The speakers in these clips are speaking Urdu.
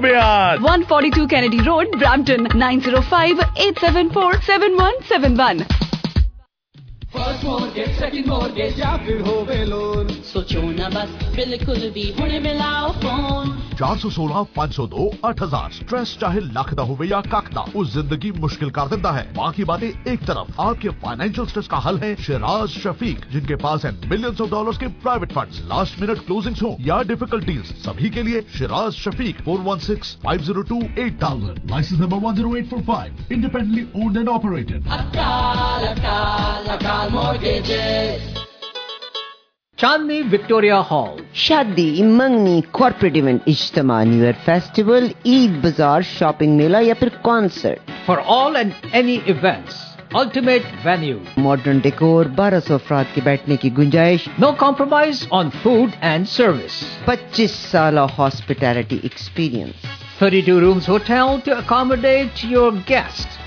142 Kennedy Road, Brampton, 905 874 7171. بس مورگیج سیکنڈ مورگیج یا پھر ہو بے لون سوچو نہ بس بالکل بھی ہنے ملاؤ فون۔ چار سو سولہ پانچ سو دو اٹھ ہزار۔ سٹریس چاہے لاکھ دا ہوئے یا کاک دا اس زندگی مشکل کر دیتا ہے۔ باقی باتیں ایک طرف۔ آپ کے فائنینشیل سٹریس کا حل ہے شراز شفیق جن کے پاس ہیں ملینز آف ڈالرز کے private funds last minute closings ہوں یا ڈیفیکلٹیز سبھی کے لیے Shiraz Shafiq four one six five zero two eight thousand licence number one zero owned and five Akal Akal Akal operated Chandni Victoria Hall. Shadi, Imangni, Corporate Event, Ishtama, New Year Festival, Eid Bazaar, Shopping Mela, Yapir Concert. For all and any events. Ultimate venue. Modern decor, 1200 ki baithne ki gunjayish. No compromise on food and service. 25 sala hospitality experience. 32 rooms hotel to accommodate your guests.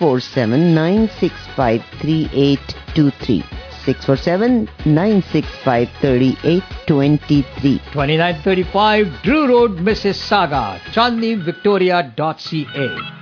647-965-3823 647-965-3823 2935 Drew Road, Mississauga, chandnivictoria.ca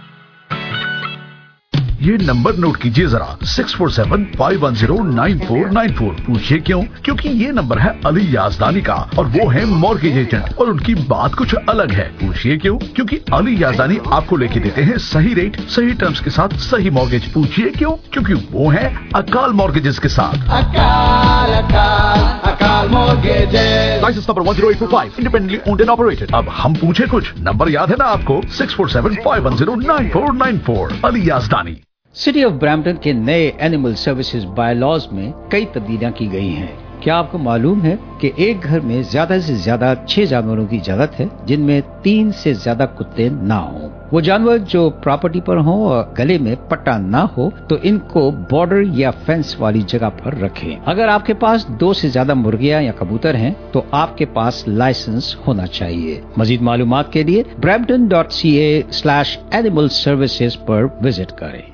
یہ نمبر نوٹ کیجیے ذرا six four seven five one zero nine four nine four پوچھیے کیوں؟ کیونکہ یہ نمبر ہے علی یازدانی کا اور وہ ہے مورگیج ایجنٹ اور ان کی بات کچھ الگ ہے۔ پوچھیے کیوں؟ کیونکہ علی یازدانی آپ کو لے کے دیتے ہیں صحیح ریٹ صحیح ٹرمز کے ساتھ صحیح مورگیج پوچھیے کیوں؟ کیونکہ وہ ہے اکال مورگیجز کے ساتھ۔ Akal Akal Akal mortgages license number 10845 independently owned and operated اب ہم پوچھیں کچھ۔ نمبر یاد ہے نا آپ کو؟ 6475109494 Ali Yazdani. City of Brampton کے نئے اینیمل سروسز بائی لاز میں کئی تبدیلیاں کی گئی ہیں۔ کیا آپ کو معلوم ہے کہ ایک گھر میں زیادہ سے زیادہ چھ جانوروں کی اجازت ہے جن میں تین سے زیادہ کتے نہ ہوں؟ وہ جانور جو پراپرٹی پر ہوں اور گلے میں پٹا نہ ہو، تو ان کو بارڈر یا فینس والی جگہ پر رکھیں۔ اگر آپ کے پاس دو سے زیادہ مرغیاں یا کبوتر ہیں، تو آپ کے پاس لائسنس ہونا چاہیے۔ مزید معلومات کے لیے Brampton dot C A slash animal services per visit کریں۔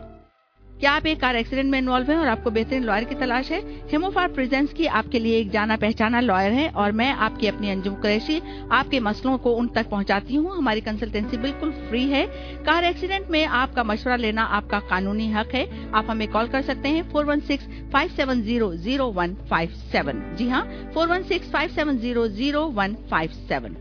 کیا آپ ایک کار ایکسیڈنٹ میں انوالو ہیں اور آپ کو بہترین لائر کی تلاش ہے۔ ہیموفار پریزنس کی آپ کے لیے ایک جانا پہچانا لائر ہے اور میں آپ کی اپنی انجم قریشی، آپ کے مسئلوں کو ان تک پہنچاتی ہوں۔ ہماری کنسلٹینسی بالکل فری ہے۔ کار ایکسیڈنٹ میں آپ کا مشورہ لینا آپ کا قانونی حق ہے۔ آپ ہمیں کال کر سکتے ہیں four one six five seven zero zero one five seven. جی ہاں four one six five seven zero zero one five seven.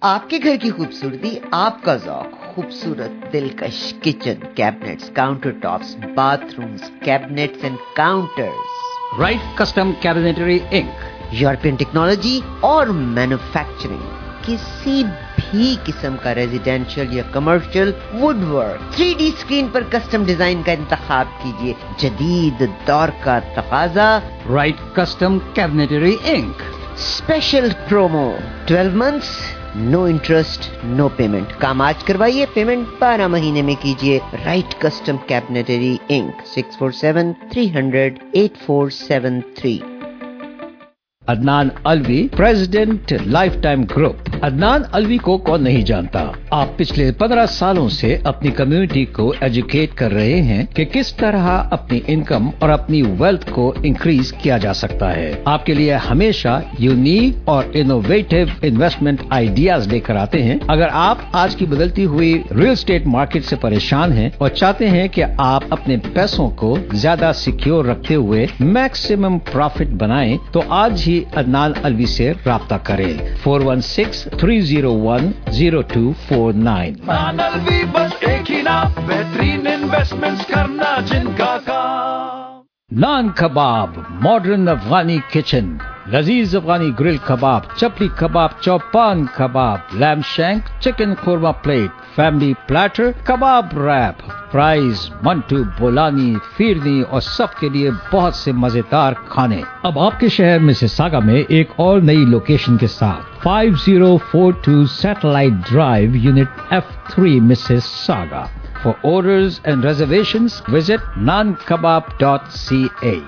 آپ کے گھر کی خوبصورتی، آپ کا ذوق۔ خوبصورت دلکش kitchen cabinets countertops bathrooms cabinets and counters Right Custom Cabinetry Inc European technology اور مینوفیکچرنگ کسی بھی قسم کا ریزیڈینشیل یا commercial woodwork three D screen پر کسٹم ڈیزائن کا انتخاب کیجیے جدید دور کا تقاضا. Right Custom Cabinetry Inc special promo twelve months no interest no payment کام آج کروائیے پیمنٹ بارہ مہینے میں کیجیے Right Custom Cabinetry Inc six four seven three hundred eight four seven three Adnan Alvi president Lifetime Group Adnan Alvi کو کون نہیں جانتا؟ آپ پچھلے پندرہ سالوں سے اپنی کمیونٹی کو ایجوکیٹ کر رہے ہیں کہ کس طرح اپنی انکم اور اپنی ویلتھ کو انکریز کیا جا سکتا ہے۔ آپ کے لیے ہمیشہ یونیک اور انوویٹو انویسٹمنٹ آئیڈیاز لے کر آتے ہیں۔ اگر آپ آج کی بدلتی ہوئی ریئل اسٹیٹ مارکیٹ سے پریشان ہیں اور چاہتے ہیں کہ آپ اپنے پیسوں کو زیادہ سیکیور رکھتے ہوئے میکسیمم پروفٹ بنائیں، تو آج ہی حاجی عدنان الوی سے رابطہ کریں۔ Four one six three zero one zero two four nine. بس ایک ہی نام بہترین انویسٹمنٹ کرنا جن کا Naan Kabab modern Afghani kitchen لذیذ Afghani grill kebab, chapli kebab, chopan kebab, lamb shank, chicken korma plate, family platter, kebab wrap, fries, mantu, bolani, firni اور سب کے لیے بہت سے مزیدار کھانے۔ اب آپ کے شہر میں سے ساگا میں ایک اور نئی لوکیشن کے ساتھ 5042 satellite drive unit F three Mississauga. For order and reservation visit Naan Kabab dot C A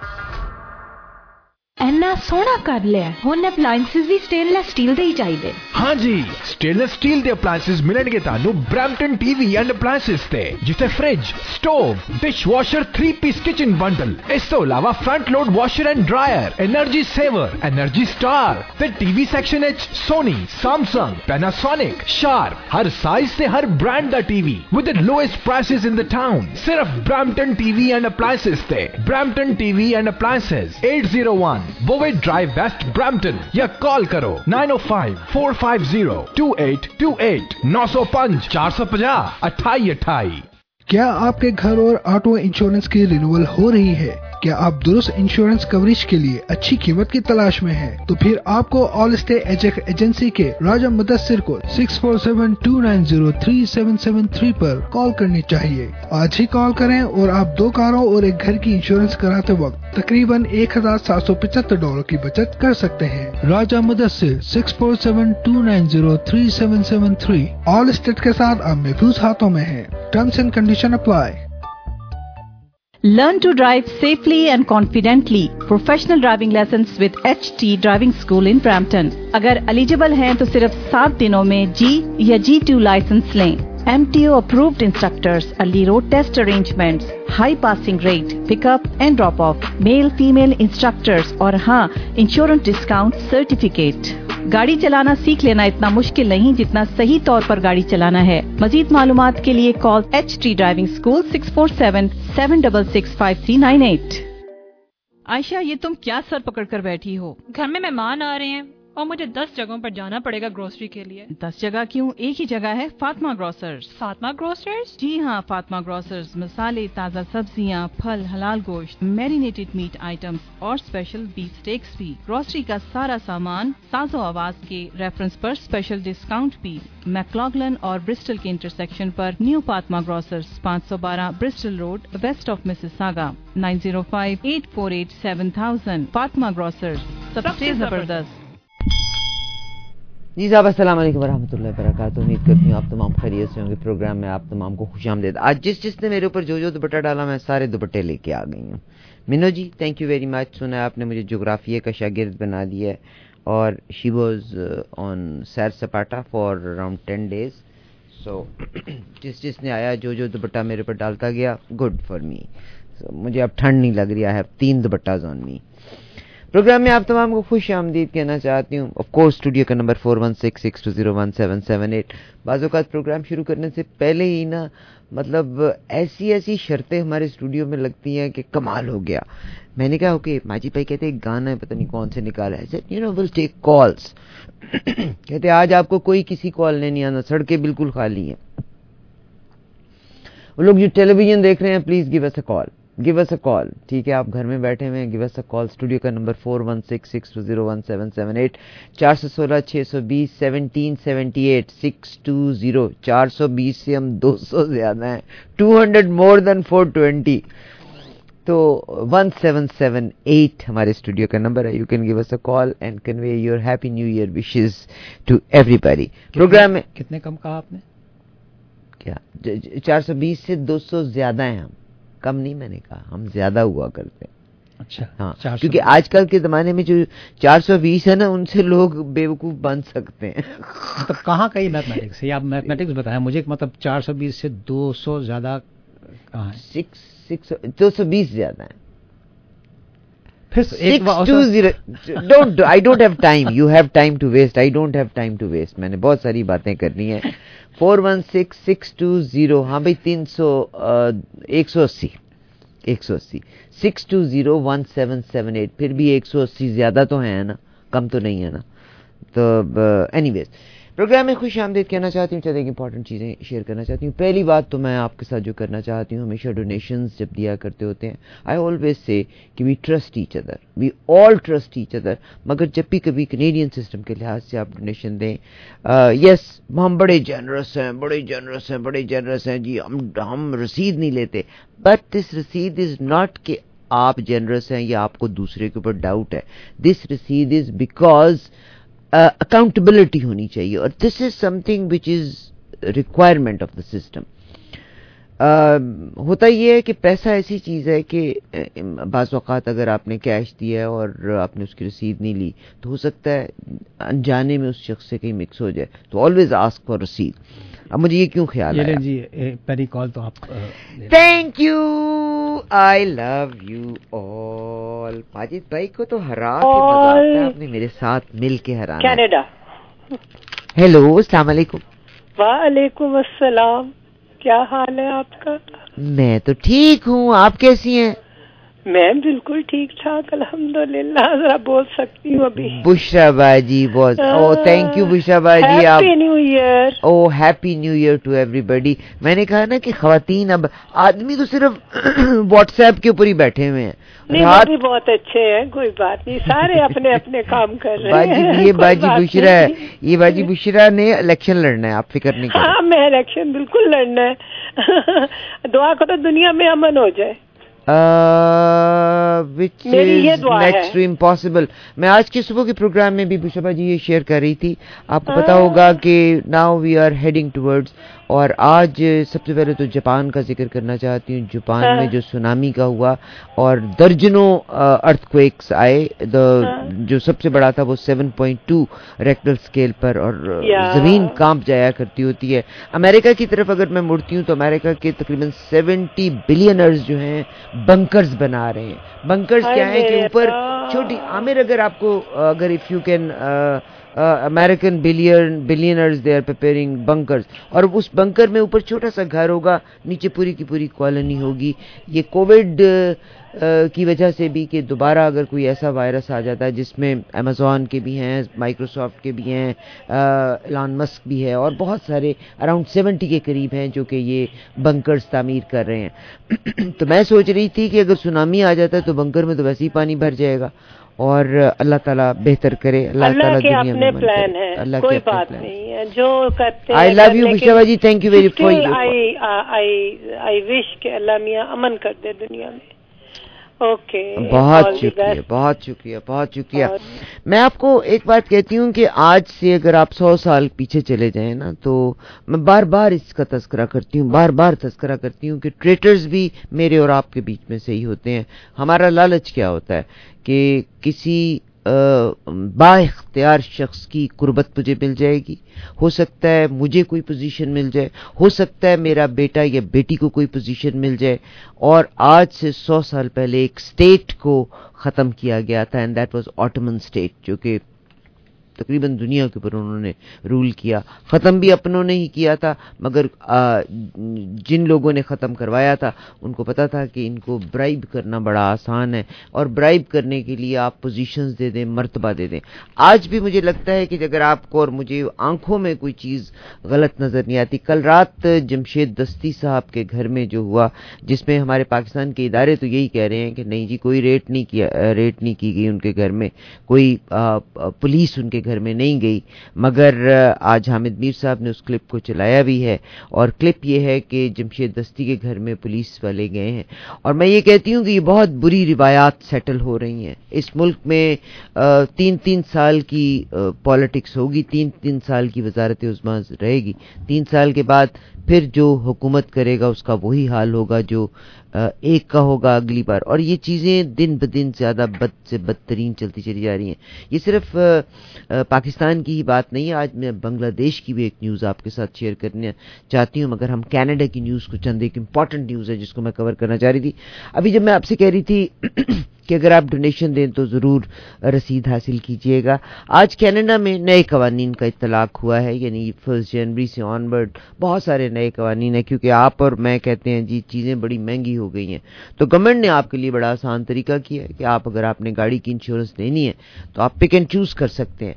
ਇੰਨਾ ਸੋਹਣਾ ਕਰ ਲਿਆ ਹੁਣ ਅਪਲਾਈਐਂਸਸ ਵੀ ਸਟੇਨਲੈਸ ਸਟੀਲ ਦੇ ਹੀ ਚਾਹੀਦੇ ਹਾਂ ਜੀ ਸਟੇਨਲੈਸ ਸਟੀਲ ਦੇ ਅਪਲਾਈਐਂਸਸ ਮਿਲਣਗੇ ਤੁਹਾਨੂੰ ਬ੍ਰੈਂਪਟਨ ਟੀਵੀ ਐਂਡ ਅਪਲਾਈਐਂਸਸ ਤੇ ਜਿੱਥੇ fridge stove dishwasher 3 piece kitchen bundle ਇਸ ਤੋਂ ਇਲਾਵਾ front load washer and dryer energy saver energy star ਤੇ ਟੀਵੀ ਸੈਕਸ਼ਨ ਵਿੱਚ ਸੋਨੀ ਸੈਮਸੰਗ ਪੈਨਾਸੋਨਿਕ ਸ਼ਾਰਪ ਹਰ ਸਾਈਜ਼ ਤੇ ਹਰ brand the TV with the lowest prices in the town ਸਿਰਫ ਬ੍ਰੈਂਪਟਨ ਟੀਵੀ ਐਂਡ ਅਪਲਾਈਐਂਸਸ ਤੇ ਬ੍ਰੈਂਪਟਨ ਟੀਵੀ ਐਂਡ ਅਪਲਾਈਐਂਸਸ 801 بوے ڈرائیو ویسٹ برامپٹن یا کال کرو nine O five four five zero two eight two eight نو سو پانچ چار سو پچاس اٹھائی اٹھائی کیا آپ کے گھر اور آٹو انشورنس کی رینول ہو رہی ہے؟ کیا آپ درست انشورنس کوریج کے لیے اچھی قیمت کی تلاش میں ہیں؟ تو پھر آپ کو آل اسٹے ایجنسی کے راجہ مدثر کو six four seven two nine zero three seven seven three پر کال کرنی چاہیے۔ آج ہی کال کریں اور آپ دو کاروں اور ایک گھر کی انشورنس کراتے وقت تقریباً ایک ہزار سات سو پچہتر ڈالر کی بچت کر سکتے ہیں۔ Raja Mudassar six four seven two nine zero three seven seven three Allstate کے ساتھ آپ محفوظ ہاتھوں میں ہیں۔ Terms and condition apply. Learn to drive safely and confidently. Professional driving lessons with HT Driving School in Brampton. M T O approved instructors early road test arrangement high passing rate pick up and drop off male female instructor اور ہاں انشورنس ڈسکاؤنٹ سرٹیفکیٹ گاڑی چلانا سیکھ لینا اتنا مشکل نہیں جتنا صحیح طور پر گاڑی چلانا ہے مزید معلومات کے لیے call H T driving school six four seven seven double six five three nine eight Ayesha یہ تم کیا سر پکڑ کر بیٹھی ہو گھر میں مہمان آ رہے ہیں اور مجھے دس جگہوں پر جانا پڑے گا گروسری کے لیے۔ دس جگہ کیوں؟ ایک ہی جگہ ہے فاطمہ گروسرز۔ فاطمہ گروسرز؟ جی ہاں فاطمہ گروسرز۔ مسالے تازہ سبزیاں پھل حلال گوشت میرینیٹڈ میٹ آئٹمس اور اسپیشل بیف اسٹیکس بھی۔ گروسری کا سارا سامان ساز و آواز کے ریفرنس پر اسپیشل ڈسکاؤنٹ بھی۔ میکلوگلن اور برسٹل کے انٹرسیکشن پر نیو فاطمہ گروسرز پانچ سو بارہ Bristol road west of Mississauga nine zero five eight four eight seven thousand Fatima grocers سب سے زبردست۔ جی صاحب، السلام علیکم ورحمۃ اللہ وبرکاتہ۔ امید کرتی ہوں آپ تمام خیریت سے ہوں گے۔ پروگرام میں آپ تمام کو خوش آمدید۔ آج جس جس نے میرے اوپر جو جو دوپٹہ ڈالا، میں سارے دوپٹے لے کے آ گئی ہوں۔ Manu ji thank you very much سنا آپ نے مجھے جغرافیہ کا شاگرد بنا دیا ہے۔ اور شی واز آن سیر سپاٹا for around ten days so جس جس نے آیا، جو جو دوپٹہ میرے اوپر ڈالتا گیا گڈ فار می مجھے اب ٹھنڈ نہیں لگ رہی۔ ہے تین دوپٹہ زون می پروگرام میں آپ تمام کو خوش آمدید کہنا چاہتی ہوں۔ آف کورس اسٹوڈیو کا number four one six six two zero one seven seven eight بعض اوقات پروگرام شروع کرنے سے پہلے ہی نا مطلب ایسی ایسی شرطیں ہمارے اسٹوڈیو میں لگتی ہیں کہ کمال ہو گیا۔ میں نے کہا اوکے ماجی بھائی کہتے ایک گانا ہے، پتہ نہیں کون سے نکالا ہے۔ You know will take calls کہتے آج آپ کو کوئی کسی کال نہیں آنا، سڑکیں بالکل خالی ہیں۔ وہ لوگ جو ٹیلی ویژن دیکھ رہے ہیں please give us a call give us a call ٹھیک ہے آپ گھر میں بیٹھے ہوئے ہیں give us a call studio کا number four one six six two zero one seven seven eight چار سو سولہ چھ سو بیس seventeen seventy eight six two zero چار سو بیس سے ہم دو سو زیادہ ہیں two hundred more than four twenty تو ون سیون سیون ایٹ ہمارے اسٹوڈیو کا نمبر ہے you can give us a call and convey your happy new year wishes to everybody program میں کتنے کم کہا آپ نے؟ کیا؟ چار سو بیس سے دو سو زیادہ ہیں ہم۔ کم نہیں میں نے کہا ہم زیادہ ہوا کرتے ہیں۔ اچھا ہاں کیونکہ آج کل کے زمانے میں جو چار سو بیس ہے نا ان سے لوگ بے وقوف بن سکتے ہیں۔ مطلب کہاں کا یہ میتھمیٹکس ہے؟ آپ میتھمیٹکس بتائیں۔ مجھے مطلب چار سو بیس سے دو سو زیادہ کہاں سکس سکس دو سو بیس زیادہ ہیں میں نے بہت ساری باتیں کرنی ہے four one six six two zero ہاں بھائی تین سو ایک سو اسی ایک سو اسی six two zero one seven seven eight پھر بھی ایک سو اسی زیادہ تو ہے نا کم تو نہیں ہے نا تو اینی ویز پروگرام میں خوش آمدید کہنا چاہتی ہوں، چند ایک امپورٹنٹ چیزیں شیئر کرنا چاہتی ہوں۔ پہلی بات تو میں آپ کے ساتھ جو کرنا چاہتی ہوں، ہمیشہ ڈونیشنز جب دیا کرتے ہوتے ہیں آئی آلویز سے کہ we trust each other we all trust each other مگر جب بھی کبھی کنیڈین سسٹم کے لحاظ سے آپ ڈونیشن دیں یس ہم بڑے جنرس ہیں، بڑے جنرس ہیں، بڑے جنرس ہیں۔ جی ہم ہم رسید نہیں لیتے۔ بٹ دس رسید از ناٹ کہ آپ جنرس ہیں یا آپ کو دوسرے کے اوپر ڈاؤٹ ہے۔ دس رسید از بیکاز اکاؤنٹبلٹی ہونی چاہیے اور this is something which is requirement of the system ہوتا یہ ہے کہ پیسہ ایسی چیز ہے کہ بعض اوقات اگر آپ نے کیش دیا ہے اور آپ نے اس کی رسید نہیں لی، تو ہو سکتا ہے، انجانے میں اس شخص سے کہیں مکس ہو جائے، تو آلویز آسک فار رسید اب مجھے یہ کیوں خیال ہے جی پہلی کال تو آپ thank you I love you all Majid بھائی کو تو ہرا آپ نے میرے ساتھ مل کے ہرا کینیڈا ہیلو السلام علیکم۔ وعلیکم السلام۔ کیا حال ہے آپ کا؟ میں تو ٹھیک ہوں آپ کیسی ہیں؟ میں بالکل ٹھیک ٹھاک الحمد للہ ذرا بول سکتی ہوں ابھی۔ بشرا بائی جی بہت او تھینک یو بشرا بائی جی آپ new year oh happy new year to everybody میں نے کہا نا کہ خواتین اب آدمی تو صرف واٹس ایپ کے اوپر ہی بیٹھے ہوئے ہیں۔ نہیں بہت اچھے ہیں کوئی بات نہیں سارے اپنے اپنے کام کر رہے ہیں یہ باجی بشرا ہے یہ باجی بشرا نے الیکشن لڑنا ہے آپ فکر نہیں ہاں میں الیکشن بالکل لڑنا ہے۔ دعا کرو دنیا میں امن ہو جائے۔ وچ نیکسٹ ٹو امپاسبل میں آج کے صبح کے پروگرام میں بھی بشبا جی یہ شیئر کر رہی تھی۔ آپ کو پتا ہوگا کہ now we are heading towards اور آج سب سے پہلے تو جاپان کا ذکر کرنا چاہتی ہوں۔ جاپان میں جو سونامی کا ہوا اور درجنوں ارتھ کویکس آئے جو سب سے بڑا تھا وہ seven point two Richter scale پر اور زمین کانپ جایا کرتی ہوتی ہے۔ امریکہ کی طرف اگر میں مڑتی ہوں تو امریکہ کے تقریباً سیونٹی بلینرز جو ہیں بنکرز بنا رہے ہیں۔ بنکرز کیا ہیں کہ اوپر چھوٹی عامر اگر آپ کو اگر if you can American billion billionaires they are preparing bunkers اور اس بنکر میں اوپر چھوٹا سا گھر ہوگا، نیچے پوری کی پوری کالونی ہوگی۔ یہ کووڈ کی وجہ سے بھی کہ دوبارہ اگر کوئی ایسا وائرس آ جاتا ہے، جس میں امیزون کے بھی ہیں مائکروسافٹ کے بھی ہیں لان مسک بھی ہے، اور بہت سارے اراؤنڈ سیونٹی کے قریب ہیں جو کہ یہ بنکرز تعمیر کر رہے ہیں۔ تو میں سوچ رہی تھی کہ اگر سونامی آ جاتا ہے تو بنکر میں تو ویسے ہی پانی بھر جائے گا۔ اور اللہ تعالیٰ بہتر کرے اللہ تعالیٰ دنیا میں پلان ہے اللہ کوئی بات نہیں ہے۔ جو کرتے I love you G thank you very for I wish کہ اللہ میاں امن کر دے دنیا میں۔ بہت شکریہ بہت شکریہ بہت شکریہ۔ میں آپ کو ایک بات کہتی ہوں کہ آج سے اگر آپ سو سال پیچھے چلے جائیں نا تو میں بار بار اس کا تذکرہ کرتی ہوں بار بار تذکرہ کرتی ہوں کہ ٹریٹرز بھی میرے اور آپ کے بیچ میں سے ہی ہوتے ہیں۔ ہمارا لالچ کیا ہوتا ہے کہ کسی با اختیار شخص کی قربت مجھے مل جائے گی۔ ہو سکتا ہے مجھے کوئی پوزیشن مل جائے۔ ہو سکتا ہے میرا بیٹا یا بیٹی کو کوئی پوزیشن مل جائے۔ اور آج سے سو سال پہلے ایک سٹیٹ کو ختم کیا گیا تھا and that was autonomous state جو کہ تقریباً دنیا کے اوپر انہوں نے رول کیا۔ ختم بھی اپنوں نے ہی کیا تھا، مگر جن لوگوں نے ختم کروایا تھا، ان کو پتا تھا کہ ان کو برائب کرنا بڑا آسان ہے اور برائب کرنے کے لیے آپ پوزیشنز دے دیں، مرتبہ دے دیں۔ آج بھی مجھے لگتا ہے کہ اگر آپ کو اور مجھے آنکھوں میں کوئی چیز غلط نظر نہیں آتی، کل رات جمشید دستی صاحب کے گھر میں جو ہوا، جس میں ہمارے پاکستان کے ادارے تو یہی کہہ رہے ہیں کہ نہیں جی کوئی ریٹ نہیں کیا، ریٹ نہیں کی گئی ان کے گھر میں، کوئی پولیس ان کے گھر میں نہیں گئی۔ مگر آج حامد میر صاحب نے اس کلپ کو چلایا بھی ہے۔ اور کلپ یہ ہے کہ جمشید دستی کے گھر میں پولیس والے گئے ہیں۔ اور میں یہ کہتی ہوں کہ یہ بہت بری روایات سیٹل ہو رہی ہیں۔ اس ملک میں تین تین سال کی پالیٹکس ہوگی، تین تین سال کی وزارت عظما رہے گی۔ تین سال کے بعد پھر جو حکومت کرے گا، اس کا وہی حال ہوگا جو ایک کا ہوگا اگلی بار۔ اور یہ چیزیں دن بدن زیادہ بد سے بدترین چلتی چلی جا رہی ہیں۔ یہ صرف پاکستان کی ہی بات نہیں ہے آج میں بنگلہ دیش کی بھی ایک نیوز آپ کے ساتھ شیئر کرنا چاہتی ہوں، مگر ہم کینیڈا کی نیوز کو چند ایک امپورٹنٹ نیوز ہے جس کو میں کور کرنا چاہ رہی تھی۔ ابھی جب میں آپ سے کہہ رہی تھی کہ اگر آپ ڈونیشن دیں تو ضرور رسید حاصل کیجیے گا۔ آج کینیڈا میں نئے قوانین کا اطلاق ہوا ہے یعنی فرسٹ جنوری سے آن برڈ بہت سارے نئے قوانین ہیں، کیونکہ آپ اور میں کہتے ہیں جی چیزیں بڑی مہنگی ہو گئی ہیں۔ تو گورنمنٹ نے آپ کے لیے بڑا آسان طریقہ کیا ہے کہ آپ اگر آپ نے گاڑی کی انشورنس دینی ہے تو آپ پک اینڈ چوز کر سکتے ہیں۔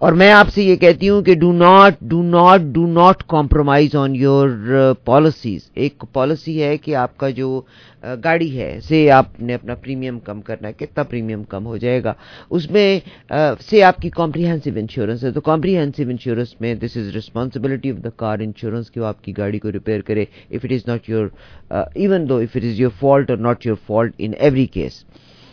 اور میں آپ سے یہ کہتی ہوں کہ do not do not do not compromise on your policies ایک پالیسی ہے کہ آپ کا جو uh, گاڑی ہے، سے آپ نے اپنا پریمیم کم کرنا ہے، کتنا پریمیم کم ہو جائے گا؟ اس میں uh, سے آپ کی کمپریہنسو انشورنس ہے۔ تو کمپریہنسو انشورنس میں this is responsibility of the car insurance کہ وہ آپ کی گاڑی کو ریپیئر کرے۔ If it is not your even though if it is your fault or not your fault in every case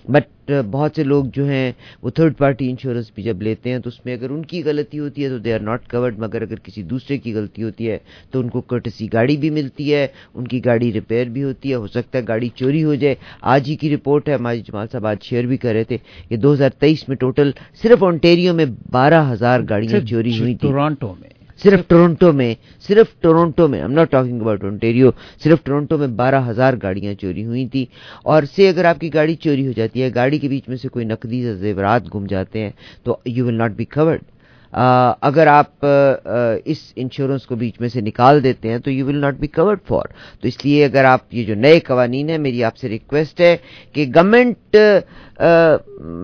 but بہت سے لوگ جو ہیں وہ تھرڈ پارٹی انشورنس بھی جب لیتے ہیں تو اس میں اگر ان کی غلطی ہوتی ہے تو دے آر ناٹ کورڈ مگر اگر کسی دوسرے کی غلطی ہوتی ہے تو ان کو کرٹسی گاڑی بھی ملتی ہے ان کی گاڑی ریپیئر بھی ہوتی ہے ہو سکتا ہے گاڑی چوری ہو جائے۔ آج ہی کی رپورٹ ہے ماجد جمال صاحب آج شیئر بھی کر رہے تھے کہ دو ہزار تیئیس میں ٹوٹل صرف آنٹیریو میں بارہ ہزار گاڑیاں چوری ہوئی تھیں۔ ٹورانٹو میں۔ صرف ٹورنٹو میں، صرف ٹورنٹو میں I'm not talking about Ontario صرف ٹورنٹو میں بارہ ہزار گاڑیاں چوری ہوئی تھیں اور سے اگر آپ کی گاڑی چوری ہو جاتی ہے، گاڑی کے بیچ میں سے کوئی نقدی زیورات گم جاتے ہیں، تو you will not be covered اگر آپ اس انشورنس کو بیچ میں سے نکال دیتے ہیں تو you will not be covered for تو اس لیے اگر آپ، یہ جو نئے قوانین ہیں، میری آپ سے ریکویسٹ ہے کہ گورنمنٹ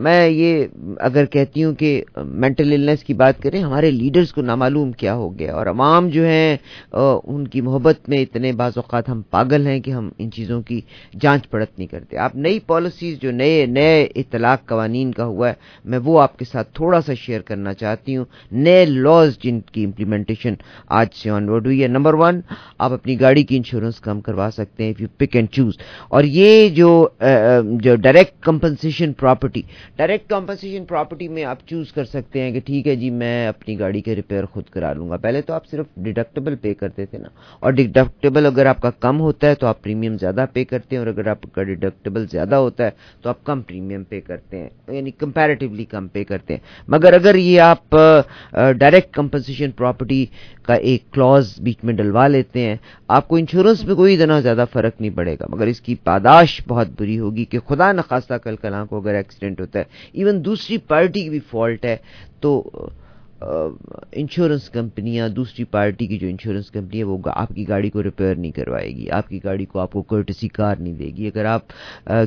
میں یہ اگر کہتی ہوں کہ مینٹل النس کی بات کریں، ہمارے لیڈرز کو نامعلوم کیا ہو گیا اور عوام جو ہیں ان کی محبت میں اتنے بعض اوقات ہم پاگل ہیں کہ ہم ان چیزوں کی جانچ پڑت نہیں کرتے۔ آپ نئی پالیسیز جو نئے نئے اطلاق قوانین کا ہوا ہے، میں وہ آپ کے ساتھ تھوڑا سا شیئر کرنا چاہتی ہوں۔ نئے لاز جن کی امپلیمنٹیشن آج سے آن ورڈ ہوئی ہے. نمبر ون آپ اپنی گاڑی کی انشورنس کم کروا سکتے ہیں if you pick and choose اور یہ جو جو direct compensation property direct compensation property میں آپ چوز کر سکتے ہیں کہ ٹھیک ہے جی میں اپنی گاڑی کے ریپیئر خود کرا لوں گا. پہلے تو آپ صرف ڈیڈکٹیبل پے کرتے تھے نا. اور ڈیڈکٹیبل اگر آپ کا کم ہوتا ہے تو آپ پریمیم زیادہ پے کرتے ہیں. اور اگر آپ کا ڈیڈکٹیبل زیادہ ہوتا ہے تو آپ کم پریمیم پے کرتے ہیں. یعنی کمپیریٹیولی کم پے کرتے ہیں. مگر اگر یہ آپ ڈائریکٹ کمپنسیشن پراپرٹی کا ایک کلوز بیچ میں ڈلوا لیتے ہیں۔ آپ کو انشورنس میں کوئی اتنا زیادہ فرق نہیں پڑے گا، مگر اس کی پاداش بہت بری ہوگی کہ خدا نخواستہ کل کلاں کو اگر ایکسیڈنٹ ہوتا ہے، ایون دوسری پارٹی کی بھی فالٹ ہے، تو انشورنس کمپنیاں، دوسری پارٹی کی جو انشورنس کمپنی ہے، وہ آپ کی گاڑی کو ریپیئر نہیں کروائے گی۔ آپ کی گاڑی کو آپ کو کرٹسی کار نہیں دے گی۔ اگر آپ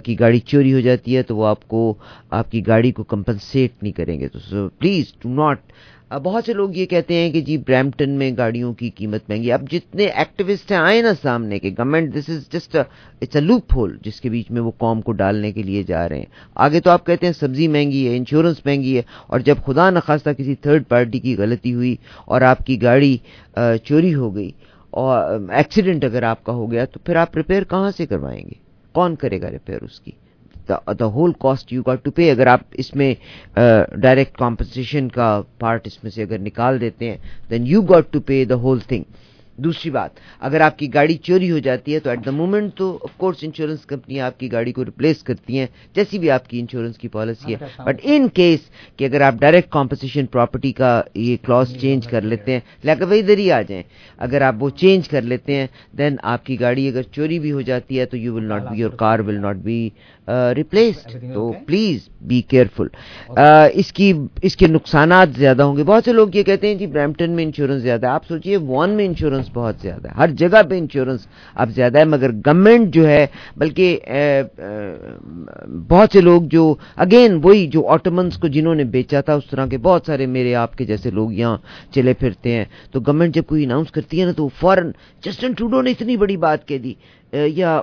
کی گاڑی چوری ہو جاتی ہے تو وہ آپ کو، آپ کی گاڑی کو کمپنسیٹ نہیں کریں گے۔ تو پلیز ڈو ناٹ بہت سے لوگ یہ کہتے ہیں کہ جی برمپٹن میں گاڑیوں کی قیمت مہنگی اب جتنے ایکٹیوسٹ ہیں آئے نا سامنے کے government this is just it's a loophole جس کے بیچ میں وہ قوم کو ڈالنے کے لیے جا رہے ہیں۔ آگے تو آپ کہتے ہیں سبزی مہنگی ہے انشورنس مہنگی ہے، اور جب خدا نخواستہ کسی تھرڈ پارٹی کی غلطی ہوئی اور آپ کی گاڑی چوری ہو گئی اور ایکسیڈنٹ اگر آپ کا ہو گیا تو پھر آپ ریپیئر کہاں سے کروائیں گے؟ کون کرے گا ریپیئر اس کی؟ The whole cost you got to pay اگر آپ اس میں ڈائریکٹ کمپنسیشن کا پارٹ اس میں سے اگر نکال دیتے ہیں then you got to pay the whole thing دوسری بات اگر آپ کی گاڑی چوری ہو جاتی ہے تو ایٹ دا مومنٹ تو آف کورس انشورنس کمپنی آپ کی گاڑی کو ریپلیس کرتی ہیں جیسی بھی آپ کی انشورنس کی پالیسی ہے بٹ ان کیس کہ اگر آپ ڈائریکٹ کمپنسیشن پراپرٹی کا یہ کلاس چینج کر لیتے ہیں لہٰذا وہ ادھر ہی آ جائیں اگر آپ وہ چینج کر لیتے ہیں دین آپ کی گاڑی اگر چوری بھی ہو جاتی ہے تو you will not be your car will not be replaced تو پلیز بی کیئرفل اس کی اس کے نقصانات زیادہ ہوں گے. بہت سے لوگ یہ کہتے ہیں جی برمپٹن میں انشورنس زیادہ ہے. آپ سوچیے وان میں انشورنس بہت زیادہ ہے. ہر جگہ پہ انشورنس اب زیادہ ہے مگر گورنمنٹ جو ہے بلکہ بہت سے لوگ جو اگین وہی جو آٹومنس کو جنہوں نے بیچا تھا اس طرح کے بہت سارے میرے آپ کے جیسے لوگ یہاں چلے پھرتے ہیں۔ تو گورنمنٹ جب کوئی اناؤنس کرتی ہے نا تو فوراً جسٹن ٹوڈو نے اتنی بڑی بات کہہ دی۔ یا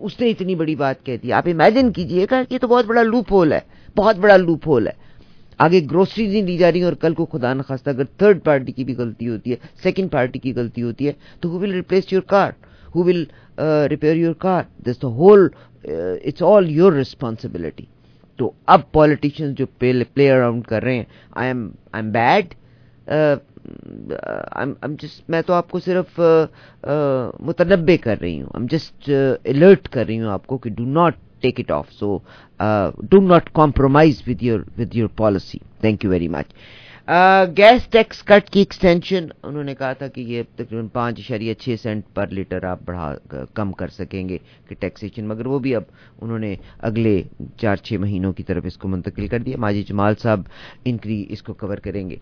اس نے اتنی بڑی بات کہہ دی۔ آپ امیجن کیجیے گا کہ یہ تو بہت بڑا لوپ ہول ہے، بہت بڑا لوپ ہول ہے۔ آگے گروسریز نہیں دی جا رہی اور کل کو خدا نخواستہ اگر تھرڈ پارٹی کی بھی غلطی ہوتی ہے سیکنڈ پارٹی کی غلطی ہوتی ہے، تو who will replace your car who will repair your car this the whole it's all your responsibility تو اب پالیٹیشین جو پلے اراؤنڈ کر رہے ہیں I am I am bad میں تو آپ کو صرف متنبع کر رہی ہوں. ایم جسٹ الرٹ کر رہی ہوں آپ کو کہ do not take it off so do not compromise with your with your policy thank you very much gas tax cut کی ایکسٹینشن، انہوں نے کہا تھا کہ یہ تقریباً پانچ اشاریہ چھ سینٹ پر لیٹر آپ بڑھا، کم کر سکیں گے کہ ٹیکسیشن، مگر وہ بھی اب انہوں نے اگلے چار چھ مہینوں کی طرف اس کو منتقل کر دیا۔ ماجی جمال صاحب انکری اس کو کور کریں گے۔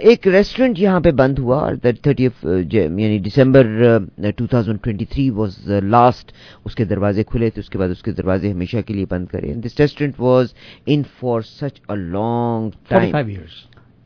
ایک ریسٹورنٹ یہاں پہ بند ہوا اور تھرٹی یعنی December two thousand twenty three was last اس کے دروازے کھلے تھے، اس کے بعد اس کے دروازے ہمیشہ کے لیے بند کرے۔ This restaurant was in for such a long time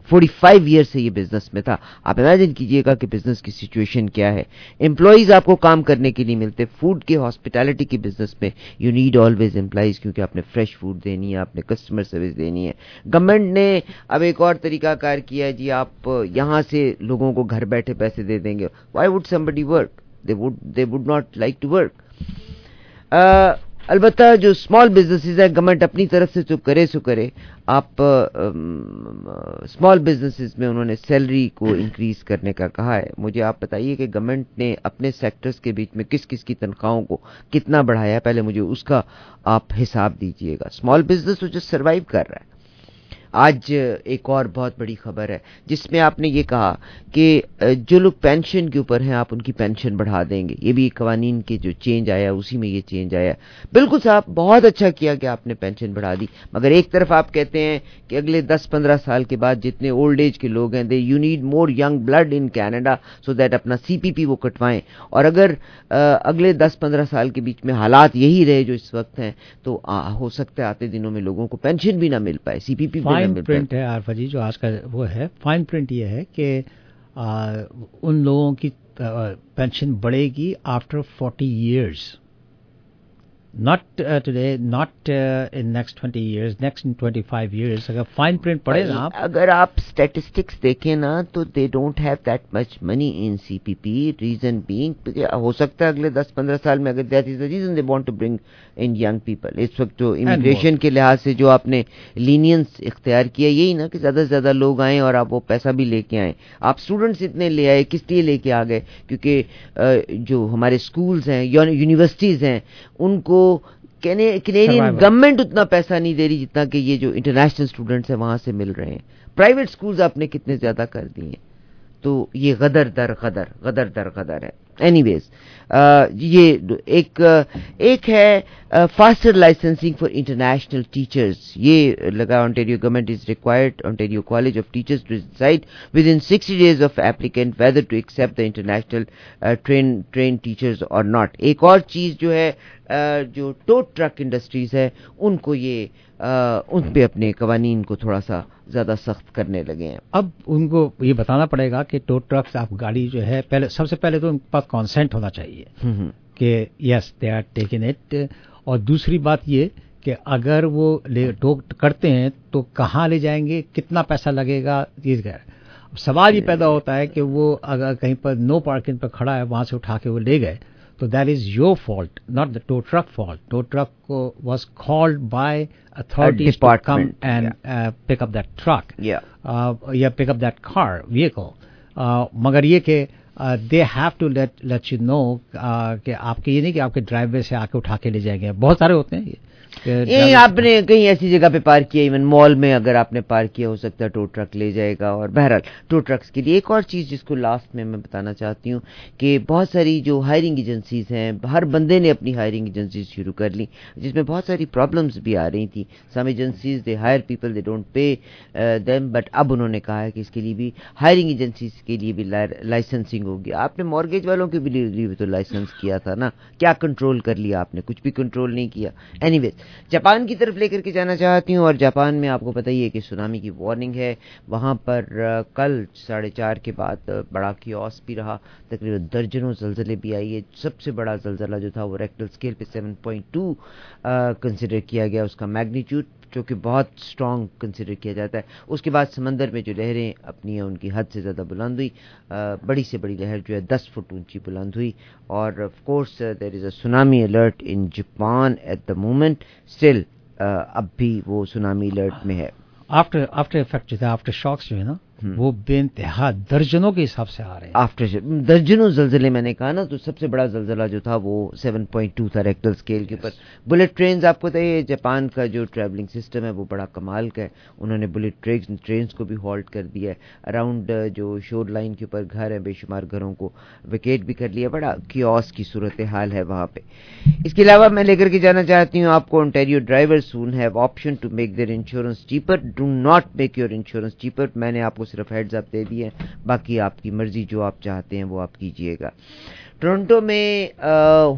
forty five year سے یہ بزنس میں تھا۔ آپ امیجن کیجیے گا کہ بزنس کی سچویشن کیا ہے۔ امپلائیز آپ کو کام کرنے کے لیے ملتے فوڈ کے ہاسپٹالٹی کے بزنس میں۔ یو نیڈ آلویز امپلائیز کیونکہ آپ نے فریش فوڈ دینی ہے، آپ نے کسٹمر سروس دینی ہے۔ گورنمنٹ نے اب ایک اور طریقہ کار کیا ہے جی آپ یہاں سے لوگوں کو گھر بیٹھے پیسے دے دیں گے۔ Why would somebody work they would they would not like to work البتہ جو اسمال بزنسز ہیں گورنمنٹ اپنی طرف سے جو کرے سو کرے۔ آپ اسمال بزنسز میں انہوں نے سیلری کو انکریز کرنے کا کہا ہے۔ مجھے آپ بتائیے کہ گورنمنٹ نے اپنے سیکٹرز کے بیچ میں کس کس کی تنخواہوں کو کتنا بڑھایا ہے؟ پہلے مجھے اس کا آپ حساب دیجیے گا۔ اسمال بزنس جو سروائیو کر رہا ہے۔ آج ایک اور بہت بڑی خبر ہے، جس میں آپ نے یہ کہا کہ جو لوگ پینشن کے اوپر ہیں، آپ ان کی پینشن بڑھا دیں گے۔ یہ بھی قوانین کے جو چینج آیا، اسی میں یہ چینج آیا۔ بالکل صاحب، بہت اچھا کیا کہ آپ نے پینشن بڑھا دی۔ مگر ایک طرف آپ کہتے ہیں کہ اگلے دس پندرہ سال کے بعد جتنے اولڈ ایج کے لوگ ہیں they you need more young blood in Canada so that اپنا سی پی پی وہ کٹوائیں۔ اور اگر اگلے دس پندرہ سال کے بیچ میں حالات یہی رہے جو اس وقت ہیں، تو ہو سکتا ہے آتے دنوں میں لوگوں کو پینشن بھی نہ مل پائے، سی پی پی فائن پرنٹ ہے عارفہ جی جو آج کا وہ ہے۔ فائن پرنٹ یہ ہے کہ ان لوگوں کی پینشن بڑھے گی after forty years not today not in next twenty years next twenty five years اگر فائن پرنٹ پڑے نا اگر آپ اسٹیٹسٹکس دیکھیں نا تو they don't have that much money in C P P reason being ہو سکتا ہے اگلے دس پندرہ سال میں اگر that is the reason they want to bring in young people اس وقت جو امیگریشن کے لحاظ سے جو آپ نے لینینس اختیار کیا یہی نا کہ زیادہ سے زیادہ لوگ آئیں اور آپ وہ پیسہ بھی لے کے آئیں آپ اسٹوڈنٹس اتنے لے آئے کس لیے لے کے آ گئے کیونکہ جو ہمارے اسکولز ہیں یونیورسٹیز ہیں ان کو کینیڈین گورنمنٹ اتنا پیسہ نہیں دے رہی جتنا کہ یہ جو انٹرنیشنل اسٹوڈنٹس ہیں وہاں سے مل رہے ہیں۔ پرائیویٹ اسکولز آپ نے کتنے زیادہ کر دی ہیں۔ تو یہ غدر در غدر غدر در غدر ہے۔ اینی ویز یہ ایک ایک ہے faster licensing for international teachers یہ لگا Ontario government is required Ontario college of teachers to decide within sixty days of applicant whether to accept the international train train teachers or not ایک اور چیز جو ہے جو ٹو ٹرک انڈسٹریز ہے، ان کو یہ ان پہ اپنے قوانین کو تھوڑا سا زیادہ سخت کرنے لگے ہیں۔ اب ان کو یہ بتانا پڑے گا کہ ٹو ٹرکس آپ گاڑی جو ہے پہلے سب سے پہلے تو ان کے پاس کانسینٹ ہونا چاہیے کہ yes they are taken it اور دوسری بات یہ کہ اگر وہ کرتے ہیں تو کہاں لے جائیں گے؟ کتنا پیسہ لگے گا؟ یہ سوال یہ پیدا ہوتا ہے کہ وہ اگر کہیں پر نو پارکنگ پہ کھڑا ہے وہاں سے اٹھا کے وہ لے گئے تو that is your fault not the tow truck fault tow truck was called by authorities come and pick up that truck یا pick up that car vehicle مگر یہ کہ they have to let let you know کہ آپ کے یہ نہیں کہ آپ کے ڈرائیو وے سے آ کے اٹھا کے لے جائیں گے بہت سارے ہوتے ہیں یہ آپ نے کہیں ایسی جگہ پہ پارک کیا ایون مال میں اگر آپ نے پارک کیا ہو سکتا ہے ٹو ٹرک لے جائے گا۔ اور بہرحال ٹو ٹرکس کے لیے ایک اور چیز جس کو لاسٹ میں میں بتانا چاہتی ہوں کہ بہت ساری جو ہائرنگ ایجنسیز ہیں ہر بندے نے اپنی ہائرنگ ایجنسیز شروع کر لی جس میں بہت ساری پرابلمس بھی آ رہی تھیں۔ Some agencies they hire people they don't pay them but اب انہوں نے کہا ہے کہ اس کے لیے بھی ہائرنگ ایجنسیز کے لیے بھی لائسنسنگ ہوگی۔ آپ نے مارگیج والوں کے بھی تو لائسنس کیا تھا نا۔ کیا کنٹرول کر لیا آپ نے؟ کچھ بھی کنٹرول نہیں کیا۔ اینی ویز جاپان کی طرف لے کر کے جانا چاہتی ہوں اور جاپان میں آپ کو پتہ ہی ہے کہ سونامی کی وارننگ ہے۔ وہاں پر کل ساڑھے چار کے بعد بڑا کیوس بھی رہا۔ تقریباً درجنوں زلزلے بھی آئی ہے سب سے بڑا زلزلہ جو تھا وہ ریکٹل اسکیل پہ سیون پوائنٹ ٹو کنسیڈر کیا گیا۔ اس کا میگنیچیوڈ جو کہ بہت اسٹرانگ کنسیڈر کیا جاتا ہے۔ اس کے بعد سمندر میں جو لہریں اپنی ہیں، ان کی حد سے زیادہ بلند ہوئی۔ بڑی سے بڑی لہر جو ہے، دس فٹ اونچی بلند ہوئی۔ اور of course there is a tsunami alert in Japan at the moment still اب بھی وہ سونامی الرٹ میں ہے۔ آفٹر آفٹر افیکٹ جو ہے، آفٹر شاکس جو ہے نا وہ بے انتہا درجنوں کے حساب سے آ رہے ہیں۔ آفٹر درجنوں زلزلے میں نے کہا نا تو سب سے بڑا زلزلہ جو تھا وہ سیون پوائنٹ ٹو تھا ریکٹل اسکیل کے اوپر۔ بلٹ ٹرینز آپ کو بتائیے جاپان کا جو ٹریولنگ سسٹم ہے وہ بڑا کمال کا ہے۔ انہوں نے بلٹ ٹرینز کو بھی ہالٹ کر دیا ہے۔ اراؤنڈ جو شور لائن کے اوپر گھر ہیں بے شمار گھروں کو ویکیٹ بھی کر لیا بڑا کیوس کی صورت حال ہے وہاں پہ۔ اس کے علاوہ میں لے کر کے جانا چاہتی ہوں آپ کو Ontario driver soon have option to make their insurance cheaper do not make your insurance cheaper میں نے آپ کو صرف ہیڈز اپ دے دیے، باقی آپ کی مرضی جو آپ چاہتے ہیں وہ آپ کیجیے گا۔ ٹورنٹو میں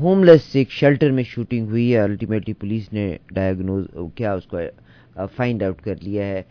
ہوم لیس ایک شیلٹر میں شوٹنگ ہوئی ہے۔ الٹیمیٹلی پولیس نے ڈائگنوز کیا اس کو فائنڈ آؤٹ کر لیا ہے۔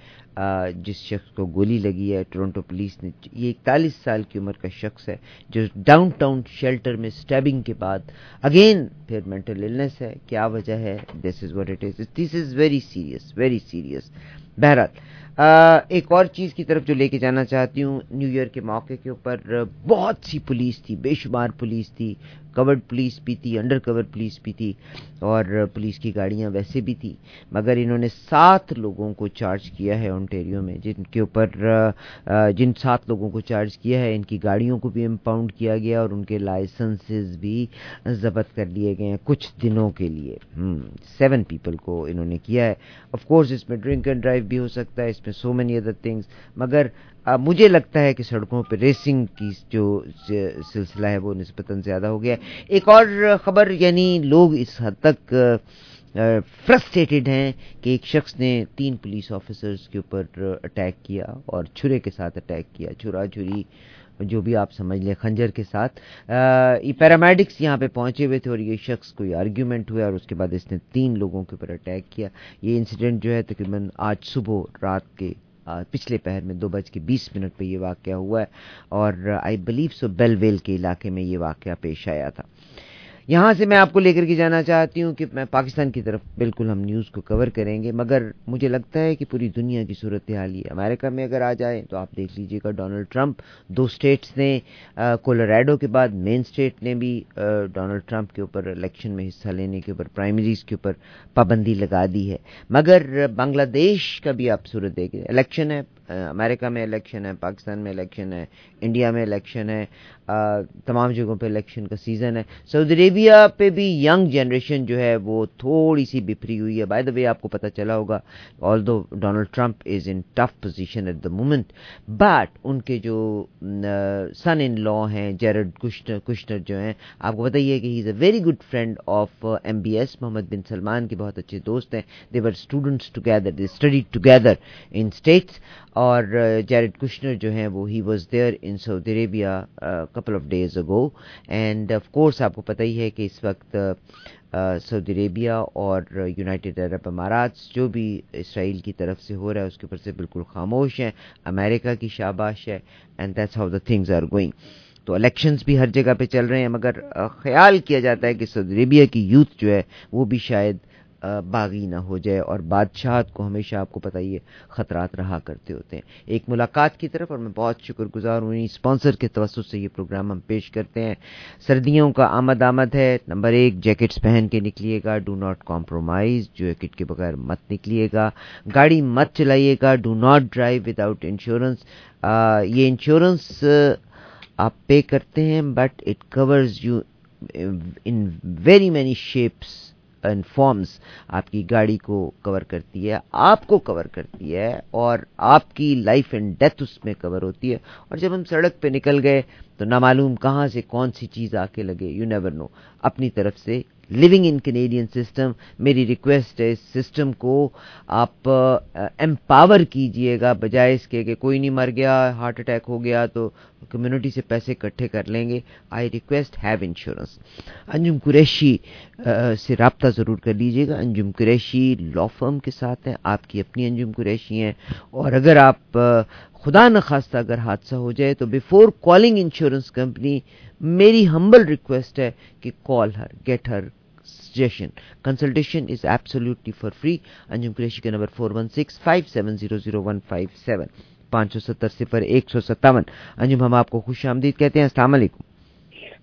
جس شخص کو گولی لگی ہے، ٹورنٹو پولیس نے، یہ اکتالیس سال کی عمر کا شخص ہے، جو ڈاؤن ٹاؤن شیلٹر میں اسٹیبنگ کے بعد اگین پھر مینٹل النس ہے۔ کیا وجہ ہے؟ This is what it is this is very serious very serious بہرحال ایک اور چیز کی طرف جو لے کے جانا چاہتی ہوں، نیو ایئر کے موقع کے اوپر، بہت سی پولیس تھی، بے شمار پولیس تھی، کورڈ پولیس بھی تھی، انڈر کور پولیس بھی تھی، اور پولیس کی گاڑیاں ویسے بھی تھی، مگر انہوں نے سات لوگوں کو چارج کیا ہے اونٹیریو میں، جن کے اوپر جن سات لوگوں کو چارج کیا ہے، ان کی گاڑیوں کو بھی امپاؤنڈ کیا گیا اور ان کے لائسنسز بھی ضبط کر لیے گئے ہیں کچھ دنوں کے لیے۔ سیون پیپل کو انہوں نے کیا ہے۔ آف کورس اس میں ڈرنک اینڈ ڈرائیو بھی ہو سکتا ہے، اس میں سو مینی ادر تھنگس مگر مجھے لگتا ہے کہ سڑکوں پہ ریسنگ کی جو سلسلہ ہے وہ نسبتاً زیادہ ہو گیا ہے۔ ایک اور خبر یعنی لوگ اس حد تک فرسٹریٹڈ ہیں کہ ایک شخص نے تین پولیس آفیسرز کے اوپر اٹیک کیا اور چھرے کے ساتھ اٹیک کیا، چھرا چھری۔ جو بھی آپ سمجھ لیں خنجر کے ساتھ۔ یہ پیرامیڈکس یہاں پہ پہنچے ہوئے تھے اور یہ شخص کوئی آرگیومنٹ ہوا اور اس کے بعد اس نے تین لوگوں کے اوپر اٹیک کیا۔ یہ انسیڈنٹ جو ہے تقریباً آج صبح رات کے پچھلے پہر میں دو بج کے بیس منٹ پہ یہ واقعہ ہوا ہے اور I believe so bell well کے علاقے میں یہ واقعہ پیش آیا تھا۔ یہاں سے میں آپ کو لے کر کے جانا چاہتی ہوں کہ میں پاکستان کی طرف بالکل ہم نیوز کو کور کریں گے، مگر مجھے لگتا ہے کہ پوری دنیا کی صورت حال یہ امریکہ میں اگر آ جائیں تو آپ دیکھ لیجیے گا ڈونلڈ ٹرمپ دو سٹیٹس نے کولوریڈو کے بعد مین سٹیٹ نے بھی ڈونلڈ ٹرمپ کے اوپر الیکشن میں حصہ لینے کے اوپر پرائمریز کے اوپر پابندی لگا دی ہے۔ مگر بنگلہ دیش کا بھی آپ صورت دیکھیں۔ الیکشن ہے امریکہ میں الیکشن ہے، پاکستان میں الیکشن ہے، انڈیا میں الیکشن ہے تمام جگہوں پہ الیکشن کا سیزن ہے۔ سعودی عربیہ پہ بھی ینگ جنریشن جو ہے وہ تھوڑی سی بفری ہوئی ہے۔ بائی دا وے آپ کو پتہ چلا ہوگا although Donald Trump is in tough position at the moment but ان کے جو سن ان لا ہیں جیرڈ کشنر کشنر جو ہیں، آپ کو بتائیے کہ he is a very good friend of M B S Mohammed bin Salman کے بہت اچھے دوست ہیں۔ They were students together they study together in States اور جیرڈ کشنر جو ہیں وہ he was there in Saudi Arabia couple of days ago and of course آپ کو پتہ ہی ہے کہ اس وقت سعودی عربیہ اور یونائٹیڈ عرب امارات جو بھی اسرائیل کی طرف سے ہو رہا ہے اس کے اوپر سے بالکل خاموش ہیں امریکہ کی شاباش ہے and that's how the things are going تو الیکشنز بھی ہر جگہ پہ چل رہے ہیں، مگر خیال کیا جاتا ہے کہ سعودی عربیہ کی یوتھ جو ہے وہ بھی شاید باغی نہ ہو جائے اور بادشاہت کو ہمیشہ آپ کو پتہ یہ خطرات رہا کرتے ہوتے ہیں۔ ایک ملاقات کی طرف اور میں بہت شکر گزار ہوں اسپانسر کے توسط سے یہ پروگرام ہم پیش کرتے ہیں۔ سردیوں کا آمد آمد ہے، نمبر ایک جیکٹس پہن کے نکلیے گا ڈو ناٹ کمپرومائز جیکٹ کے بغیر مت نکلیے گا۔ گاڑی مت چلائیے گا do not drive without insurance یہ انشورنس آپ پے کرتے ہیں but it covers you in very many shapes forms آپ کی گاڑی کو کور کرتی ہے، آپ کو کور کرتی ہے اور آپ کی لائف اینڈ ڈیتھ اس میں کور ہوتی ہے۔ اور جب ہم سڑک پہ نکل گئے تو نامعلوم کہاں سے کون سی چیز آ کے لگے؟ یو نیور نو اپنی طرف سے لیونگ ان کینیڈین سسٹم میری ریکویسٹ ہے اس سسٹم کو آپ uh, امپاور کیجیے گا بجائے اس کے کہ کوئی نہیں مر گیا ہارٹ اٹیک ہو گیا تو کمیونٹی سے پیسے اکٹھے کر لیں گے۔ I request have insurance Anjum Qureshi uh, سے رابطہ ضرور کر لیجیے گا۔ انجم قریشی لا فرم کے ساتھ ہیں، آپ کی اپنی انجم قریشی ہیں۔ اور اگر آپ uh, خدا نخواستہ اگر حادثہ ہو جائے تو بیفور کالنگ انشورنس کمپنی میری ہمبل ریکویسٹ ہے کہ call her get her suggestion consultation is absolutely for free Anjum Qureshi کا number four one six five seven zero zero one five seven پانچ سو ستر صفر ایک سو ستاون انجم ہم آپ کو خوش آمدید کہتے ہیں السلام علیکم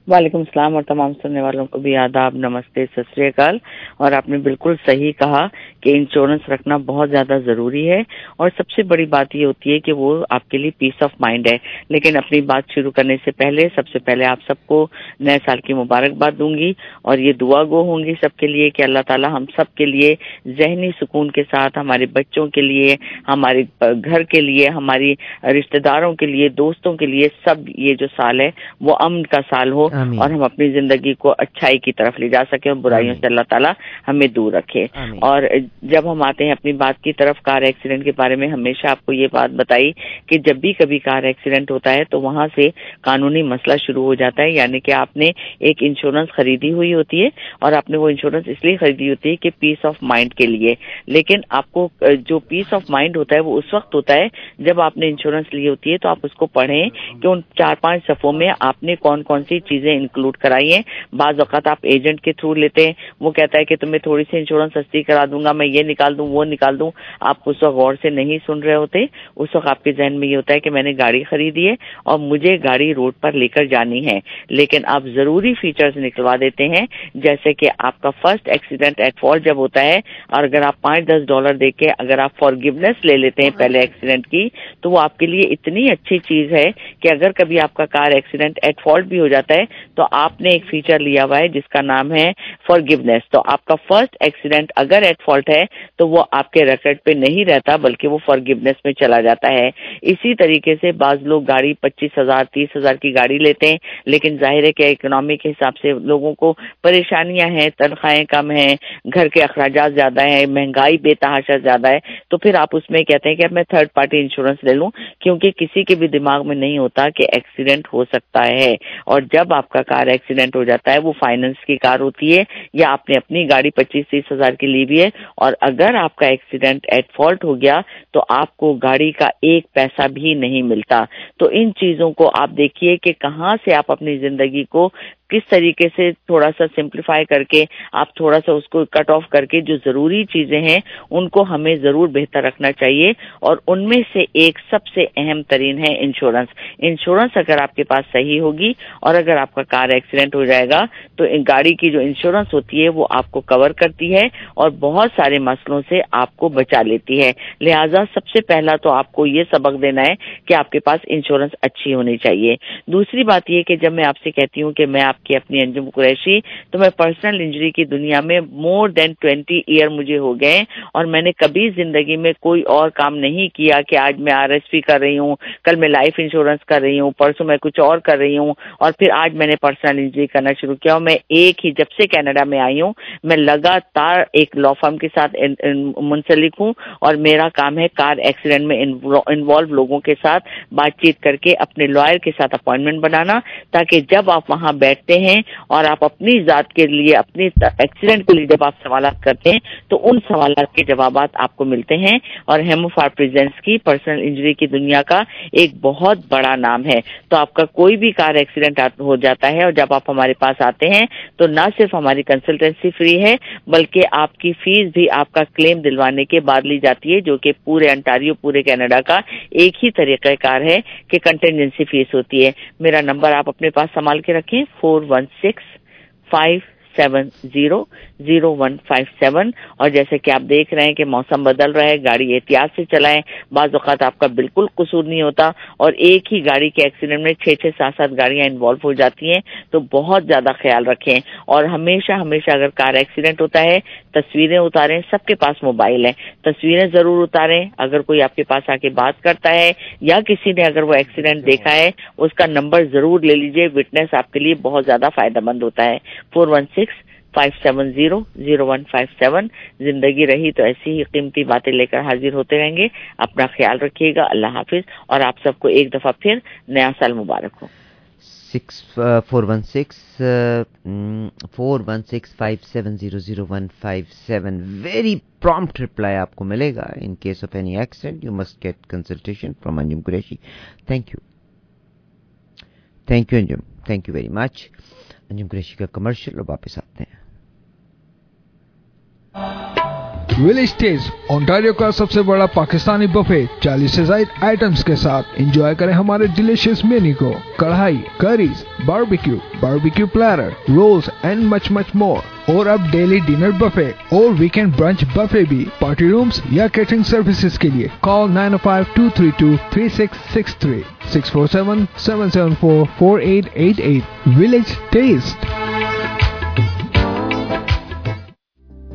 وعلیکم السلام اور تمام سننے والوں کو بھی آداب، نمستے، ست اکال۔ اور آپ نے بالکل صحیح کہا کہ انشورنس رکھنا بہت زیادہ ضروری ہے۔ اور سب سے بڑی بات یہ ہوتی ہے کہ وہ آپ کے لیے پیس آف مائنڈ ہے۔ لیکن اپنی بات شروع کرنے سے پہلے، سب سے پہلے آپ سب کو نئے سال کی مبارکباد دوں گی۔ اور یہ دعا گو ہوں گی سب کے لیے کہ اللہ تعالیٰ ہم سب کے لیے ذہنی سکون کے ساتھ، ہمارے بچوں کے لیے ہمارے گھر کے لیے، ہماری رشتے داروں کے لیے، دوستوں کے لیے سب یہ جو سال ہے، وہ امن کا سال ہو۔ اور ہم اپنی زندگی کو اچھائی کی طرف لے جا سکیں اور برائیوں سے اللہ تعالیٰ ہمیں دور رکھے۔ اور جب ہم آتے ہیں اپنی بات کی طرف کار ایکسیڈنٹ کے بارے میں ہمیشہ آپ کو یہ بات بتائی کہ جب بھی کبھی کار ایکسیڈنٹ ہوتا ہے تو وہاں سے قانونی مسئلہ شروع ہو جاتا ہے یعنی کہ آپ نے ایک انشورنس خریدی ہوئی ہوتی ہے اور آپ نے وہ انشورنس اس لیے خریدی ہوتی ہے کہ پیس آف مائنڈ کے لیے۔ لیکن آپ کو جو پیس آف مائنڈ ہوتا ہے وہ اس وقت ہوتا ہے جب آپ نے انشورنس لی ہوتی ہے تو آپ اس کو پڑھیں کہ ان چار پانچ صفوں میں آپ نے کون کون سی چیزیں چیزیں انکلوڈ کرائیے بعض اوقات آپ ایجنٹ کے تھرو لیتے ہیں۔ وہ کہتا ہے کہ تمہیں تھوڑی سی انشورنس سستی کرا دوں گا، میں یہ نکال دوں، وہ نکال دوں۔ آپ اس وقت غور سے نہیں سن رہے ہوتے۔ اس وقت آپ کے ذہن میں یہ ہوتا ہے کہ میں نے گاڑی خریدی ہے اور مجھے گاڑی روڈ پر لے کر جانی ہے۔ لیکن آپ ضروری فیچرز نکلوا دیتے ہیں۔ جیسے کہ آپ کا فرسٹ ایکسیڈنٹ ایٹ فالٹ جب ہوتا ہے، اور اگر آپ پانچ دس ڈالر دے کے اگر آپ فارگیونیس لے لیتے ہیں پہلے ایکسیڈنٹ کی، تو وہ آپ کے لیے اتنی اچھی چیز ہے کہ اگر کبھی آپ کا کار ایکسیڈنٹ ایٹ فالٹ بھی ہو جاتا ہے تو آپ نے ایک فیچر لیا ہوا ہے جس کا نام ہے فار گونیس تو آپ کا فرسٹ ایکسیڈنٹ اگر ایٹ فالٹ ہے تو وہ آپ کے ریکارڈ پہ نہیں رہتا بلکہ وہ فار گونیس میں چلا جاتا ہے. اسی طریقے سے بعض لوگ گاڑی پچیس ہزار، تیس ہزار کی گاڑی لیتے ہیں، لیکن ظاہر ہے کہ اکنامی کے حساب سے لوگوں کو پریشانیاں ہیں، تنخواہیں کم ہیں، گھر کے اخراجات زیادہ ہیں، مہنگائی، بے تحاشا زیادہ ہے. تو پھر آپ اس میں کہتے ہیں کہ میں تھرڈ پارٹی انشورنس لے لوں، کیونکہ کسی کے بھی دماغ میں نہیں ہوتا کہ ایکسیڈنٹ ہو سکتا ہے. اور جب آپ آپ کا کار ایکسیڈنٹ ہو جاتا ہے، وہ فائننس کی کار ہوتی ہے یا آپ نے اپنی گاڑی پچیس تیس ہزار کی لی بھی ہے۔ اور اگر آپ کا ایکسیڈنٹ ایٹ فالٹ ہو گیا تو آپ کو گاڑی کا ایک پیسہ بھی نہیں ملتا۔ تو ان چیزوں کو آپ دیکھیے کہ کہاں سے آپ اپنی زندگی کو کس طریقے سے تھوڑا سا سمپلیفائی کر کے آپ تھوڑا سا اس کو کٹ آف کر کے جو ضروری چیزیں ہیں، ان کو ہمیں ضرور بہتر رکھنا چاہیے۔ اور ان میں سے ایک سب سے اہم ترین ہے انشورنس انشورنس اگر آپ کے پاس صحیح ہوگی اور اگر آپ کا کار ایکسیڈنٹ ہو جائے گا، تو گاڑی کی جو انشورنس ہوتی ہے، وہ آپ کو کور کرتی ہے اور بہت سارے مسئلوں سے آپ کو بچا لیتی ہے۔ لہٰذا سب سے پہلا تو آپ کو یہ سبق دینا ہے کہ آپ کے پاس انشورنس اچھی ہونی چاہیے۔ دوسری بات یہ کہ جب میں آپ سے کہتی ہوں کہ میں آپ آپ کی اپنی انجم قریشی تو میں پرسنل انجری کی دنیا میں مور دین ٹوینٹی ایئر مجھے ہو گئے اور میں نے کبھی زندگی میں کوئی اور کام نہیں کیا کہ آج میں آر ایس پی کر رہی ہوں، کل میں لائف انشورنس کر رہی ہوں، پرسوں میں کچھ اور کر رہی ہوں اور پھر آج میں نے پرسنل انجری کرنا شروع کیا اور میں ایک ہی جب سے کینیڈا میں آئی ہوں، میں لگاتار ایک لا فارم کے ساتھ منسلک ہوں اور میرا کام ہے کار ایکسیڈنٹ میں انوالو لوگوں کے ساتھ بات چیت کر کے اپنے لائر کے ساتھ اپوائنٹمنٹ بنانا تاکہ جب آپ وہاں بیٹھ کرتے ہیں اور آپ اپنی ذات کے لیے اپنی ایکسیڈنٹ کے لیے جب آپ سوالات کرتے ہیں، تو ان سوالات کے جوابات آپ کو ملتے ہیں۔ اور ہیمو فار پریزنس کی پرسنل انجری کی دنیا کا ایک بہت بڑا نام ہے۔ تو آپ کا کوئی بھی کار ایکسیڈنٹ ہو جاتا ہے اور جب آپ ہمارے پاس آتے ہیں، تو نہ صرف ہماری کنسلٹینسی فری ہے، بلکہ آپ کی فیس بھی آپ کا کلیم دلوانے کے بعد لی جاتی ہے، جو کہ پورے انٹاریو، پورے کینیڈا کا ایک ہی طریقہ کار ہے کہ کنٹینجنسی فیس ہوتی ہے۔ میرا نمبر آپ اپنے پاس سنبھال کے رکھیں four 416 seven zero zero one five seven اور جیسے کہ آپ دیکھ رہے ہیں کہ موسم بدل رہا ہے، گاڑی احتیاط سے چلائیں، بعض اوقات آپ کا بالکل قصور نہیں ہوتا اور ایک ہی گاڑی کے ایکسیڈنٹ میں چھ چھ سات سات گاڑیاں انوالو ہو جاتی ہیں، تو بہت زیادہ خیال رکھیں۔ اور ہمیشہ ہمیشہ اگر کار ایکسیڈنٹ ہوتا ہے، تصویریں اتاریں، سب کے پاس موبائل ہیں تصویریں ضرور اتاریں۔ اگر کوئی آپ کے پاس آ کے بات کرتا ہے یا کسی نے اگر وہ ایکسیڈنٹ دیکھا ہے، اس کا نمبر ضرور لے لیجیے وٹنس آپ کے لیے بہت زیادہ فائدہ مند ہوتا ہے۔ Four one six five seven zero zero one five seven زندگی رہی تو ایسی ہی قیمتی باتیں لے کر حاضر ہوتے رہیں گے. اپنا خیال رکھیے گا. اللہ حافظ. اور آپ سب کو ایک دفعہ پھر نیا سال مبارک ہو. Six four one six four one six five seven zero zero one five seven very prompt reply آپ کو ملے گا. In case of any accident you must get consultation from Anjum Qureshi thank you thank you Anjum thank you very much Anjum Qureshi کا کمرشل اور واپس آتے ہیں. ولیج ٹیز اونٹاریو کا سب سے بڑا پاکستانی بفے چالیس سے زائد آئٹمس کے ساتھ انجوائے کریں ہمارے ڈیلیشیس مینی کو. Karahi curries barbecue barbecue platter rolls and much much more اور اب ڈیلی ڈنر بفے اور ویکینڈ برنچ بفے بھی. پارٹی رومز یا کیٹرنگ سروسز کے لیے call nine five two three two three six six three six four seven seven seven four four eight eight eight village taste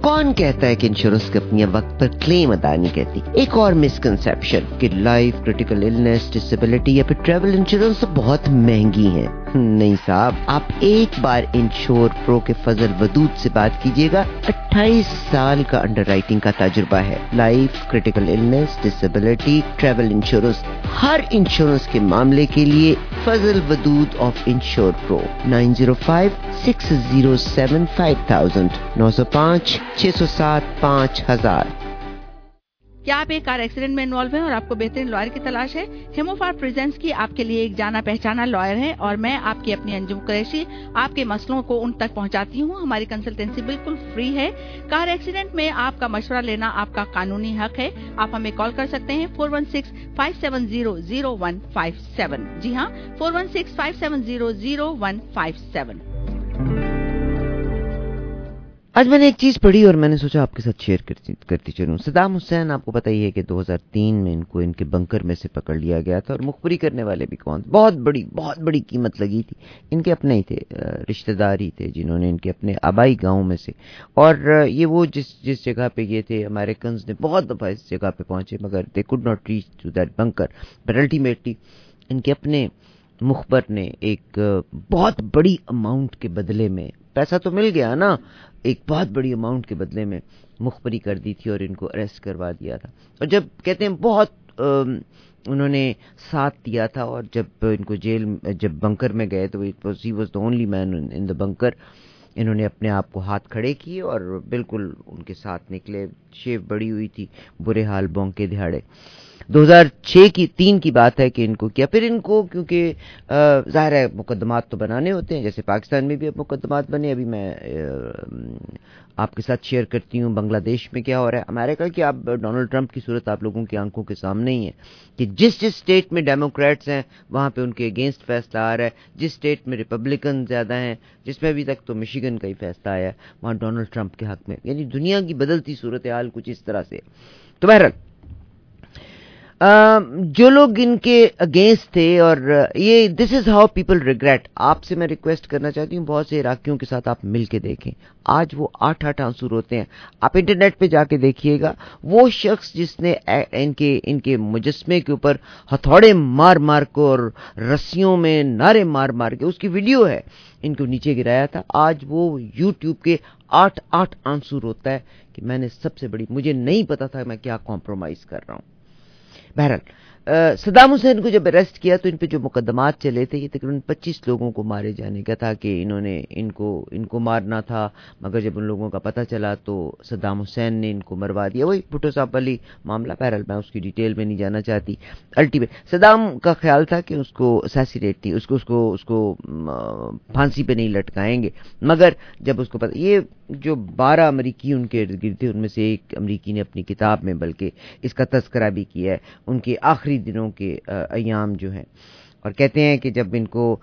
کون کہتا ہے کہ انشورنس کمپنیاں وقت پر کلیم ادا نہیں کرتی؟ ایک اور مسکنسپشن کہ لائف کریٹیکل ڈسبلٹی یا پھر ٹریول انشورنس بہت مہنگی ہیں۔ نہیں صاحب، آپ ایک بار انشور پرو کے فضل ودود سے بات کیجیے گا۔ اٹھائیس سال کا انڈر رائٹنگ کا تجربہ ہے۔ Life critical illness disability travel insurance ہر انشورنس کے معاملے کے لیے Fazal Wadood of Insure Pro. Nine zero five, six zero seven, five thousand, نو سو پانچ، چھ سو سات، پانچ ہزار۔ کیا آپ ایک کار ایکسیڈنٹ میں انوالو ہیں اور آپ کو بہترین لائر کی تلاش ہے؟ ہیموفار پریزنس کی آپ کے لیے ایک جانا پہچانا لائر ہے اور میں آپ کی اپنی انجم قریشی، آپ کے مسئلوں کو ان تک پہنچاتی ہوں۔ ہماری کنسلٹینسی بالکل فری ہے۔ کار ایکسیڈنٹ میں آپ کا مشورہ لینا آپ کا قانونی حق ہے۔ آپ ہمیں کال کر سکتے ہیں four one six five seven zero zero one five seven جی ہاں four one six five seven zero zero one five seven آج میں نے ایک چیز پڑھی اور میں نے سوچا آپ کے ساتھ شیئر کرتی چلوں۔ صدام حسین، آپ کو پتا ہی ہے کہ دو ہزار تین میں ان کو ان کے بنکر میں سے پکڑ لیا گیا تھا اور مخبری کرنے والے بھی کون بہت بڑی بہت بڑی قیمت لگی تھی۔ ان کے اپنے ہی تھے رشتہ دار ہی تھے جنہوں نے ان کے اپنے آبائی گاؤں میں سے۔ اور یہ وہ جس جس جگہ پہ یہ تھے امیریکنز نے بہت دفعہ اس جگہ پہ پہنچے، مگر they could not reach to that bunker but ultimately ان کے اپنے مخبر نے ایک بہت بڑی اماؤنٹ کے بدلے میں پیسہ تو مل گیا نا۔ ایک بہت بڑی اماؤنٹ کے بدلے میں مخبری کر دی تھی اور ان کو اریسٹ کروا دیا تھا۔ اور جب کہتے ہیں بہت انہوں نے ساتھ دیا تھا اور جب ان کو جیل جب بنکر میں گئے تو ہی واز دا اونلی مین ان دا بنکر انہوں نے اپنے آپ کو ہاتھ کھڑے کیے اور بالکل ان کے ساتھ نکلے۔ شیو بڑی ہوئی تھی، برے حال بونکے دہاڑے دو ہزار چھ کی تین کی بات ہے کہ ان کو کیا۔ پھر ان کو کیونکہ ظاہر ہے مقدمات تو بنانے ہوتے ہیں، جیسے پاکستان میں بھی اب مقدمات بنے، ابھی میں آپ کے ساتھ شیئر کرتی ہوں بنگلہ دیش میں کیا ہو رہا ہے۔ امریکہ کی آپ ڈونلڈ ٹرمپ کی صورت آپ لوگوں کی آنکھوں کے سامنے ہی ہے کہ جس جس اسٹیٹ میں ڈیموکریٹس ہیں، وہاں پہ ان کے اگینسٹ فیصلہ آ رہا ہے۔ جس اسٹیٹ میں ریپبلکن زیادہ ہیں، جس میں ابھی تک تو مشیگن کا ہی فیصلہ آیا ہے وہاں ڈونلڈ ٹرمپ کے حق میں۔ یعنی دنیا کی بدلتی صورتحال کچھ اس طرح سے تو بہرحال جو لوگ ان کے اگینسٹ تھے اور یہ this is how people regret آپ سے میں ریکویسٹ کرنا چاہتی ہوں، بہت سے عراقیوں کے ساتھ آپ مل کے دیکھیں۔ آج وہ آٹھ آٹھ آنسو روتے ہیں۔ آپ انٹرنیٹ پہ جا کے دیکھیے گا، وہ شخص جس نے ان کے ان کے مجسمے کے اوپر ہتھوڑے مار مار کو اور رسیوں میں نعرے مار مار کے، اس کی ویڈیو ہے، ان کو نیچے گرایا تھا۔ آج وہ یوٹیوب کے آٹھ آٹھ آنسو روتا ہے کہ میں نے سب سے بڑی، مجھے نہیں پتا تھا میں کیا کمپرومائز کر رہا ہوں۔ بہرحال صدام حسین کو جب اریسٹ کیا تو ان پہ جو مقدمات چلے تھے، یہ تقریباً پچیس لوگوں کو مارے جانے کا تھا کہ انہوں نے ان کو ان کو مارنا تھا۔ مگر جب ان لوگوں کا پتہ چلا تو صدام حسین نے ان کو مروا دیا۔ وہی بھٹو صاحب والی معاملہ۔ بہرحال، میں اس کی ڈیٹیل میں نہیں جانا چاہتی۔ الٹیمیٹ صدام کا خیال تھا کہ اس کو اسیسینیٹ نہیں اس کو اس کو اس کو پھانسی پہ نہیں لٹکائیں گے۔ مگر جب اس کو پتہ، یہ جو بارہ امریکی ان کے ارد گرد تھے، ان میں سے ایک امریکی نے اپنی کتاب میں، بلکہ اس کا تذکرہ بھی کیا ہے، ان کے آخری دنوں کے ایام جو ہیں۔ اور کہتے ہیں کہ جب ان کو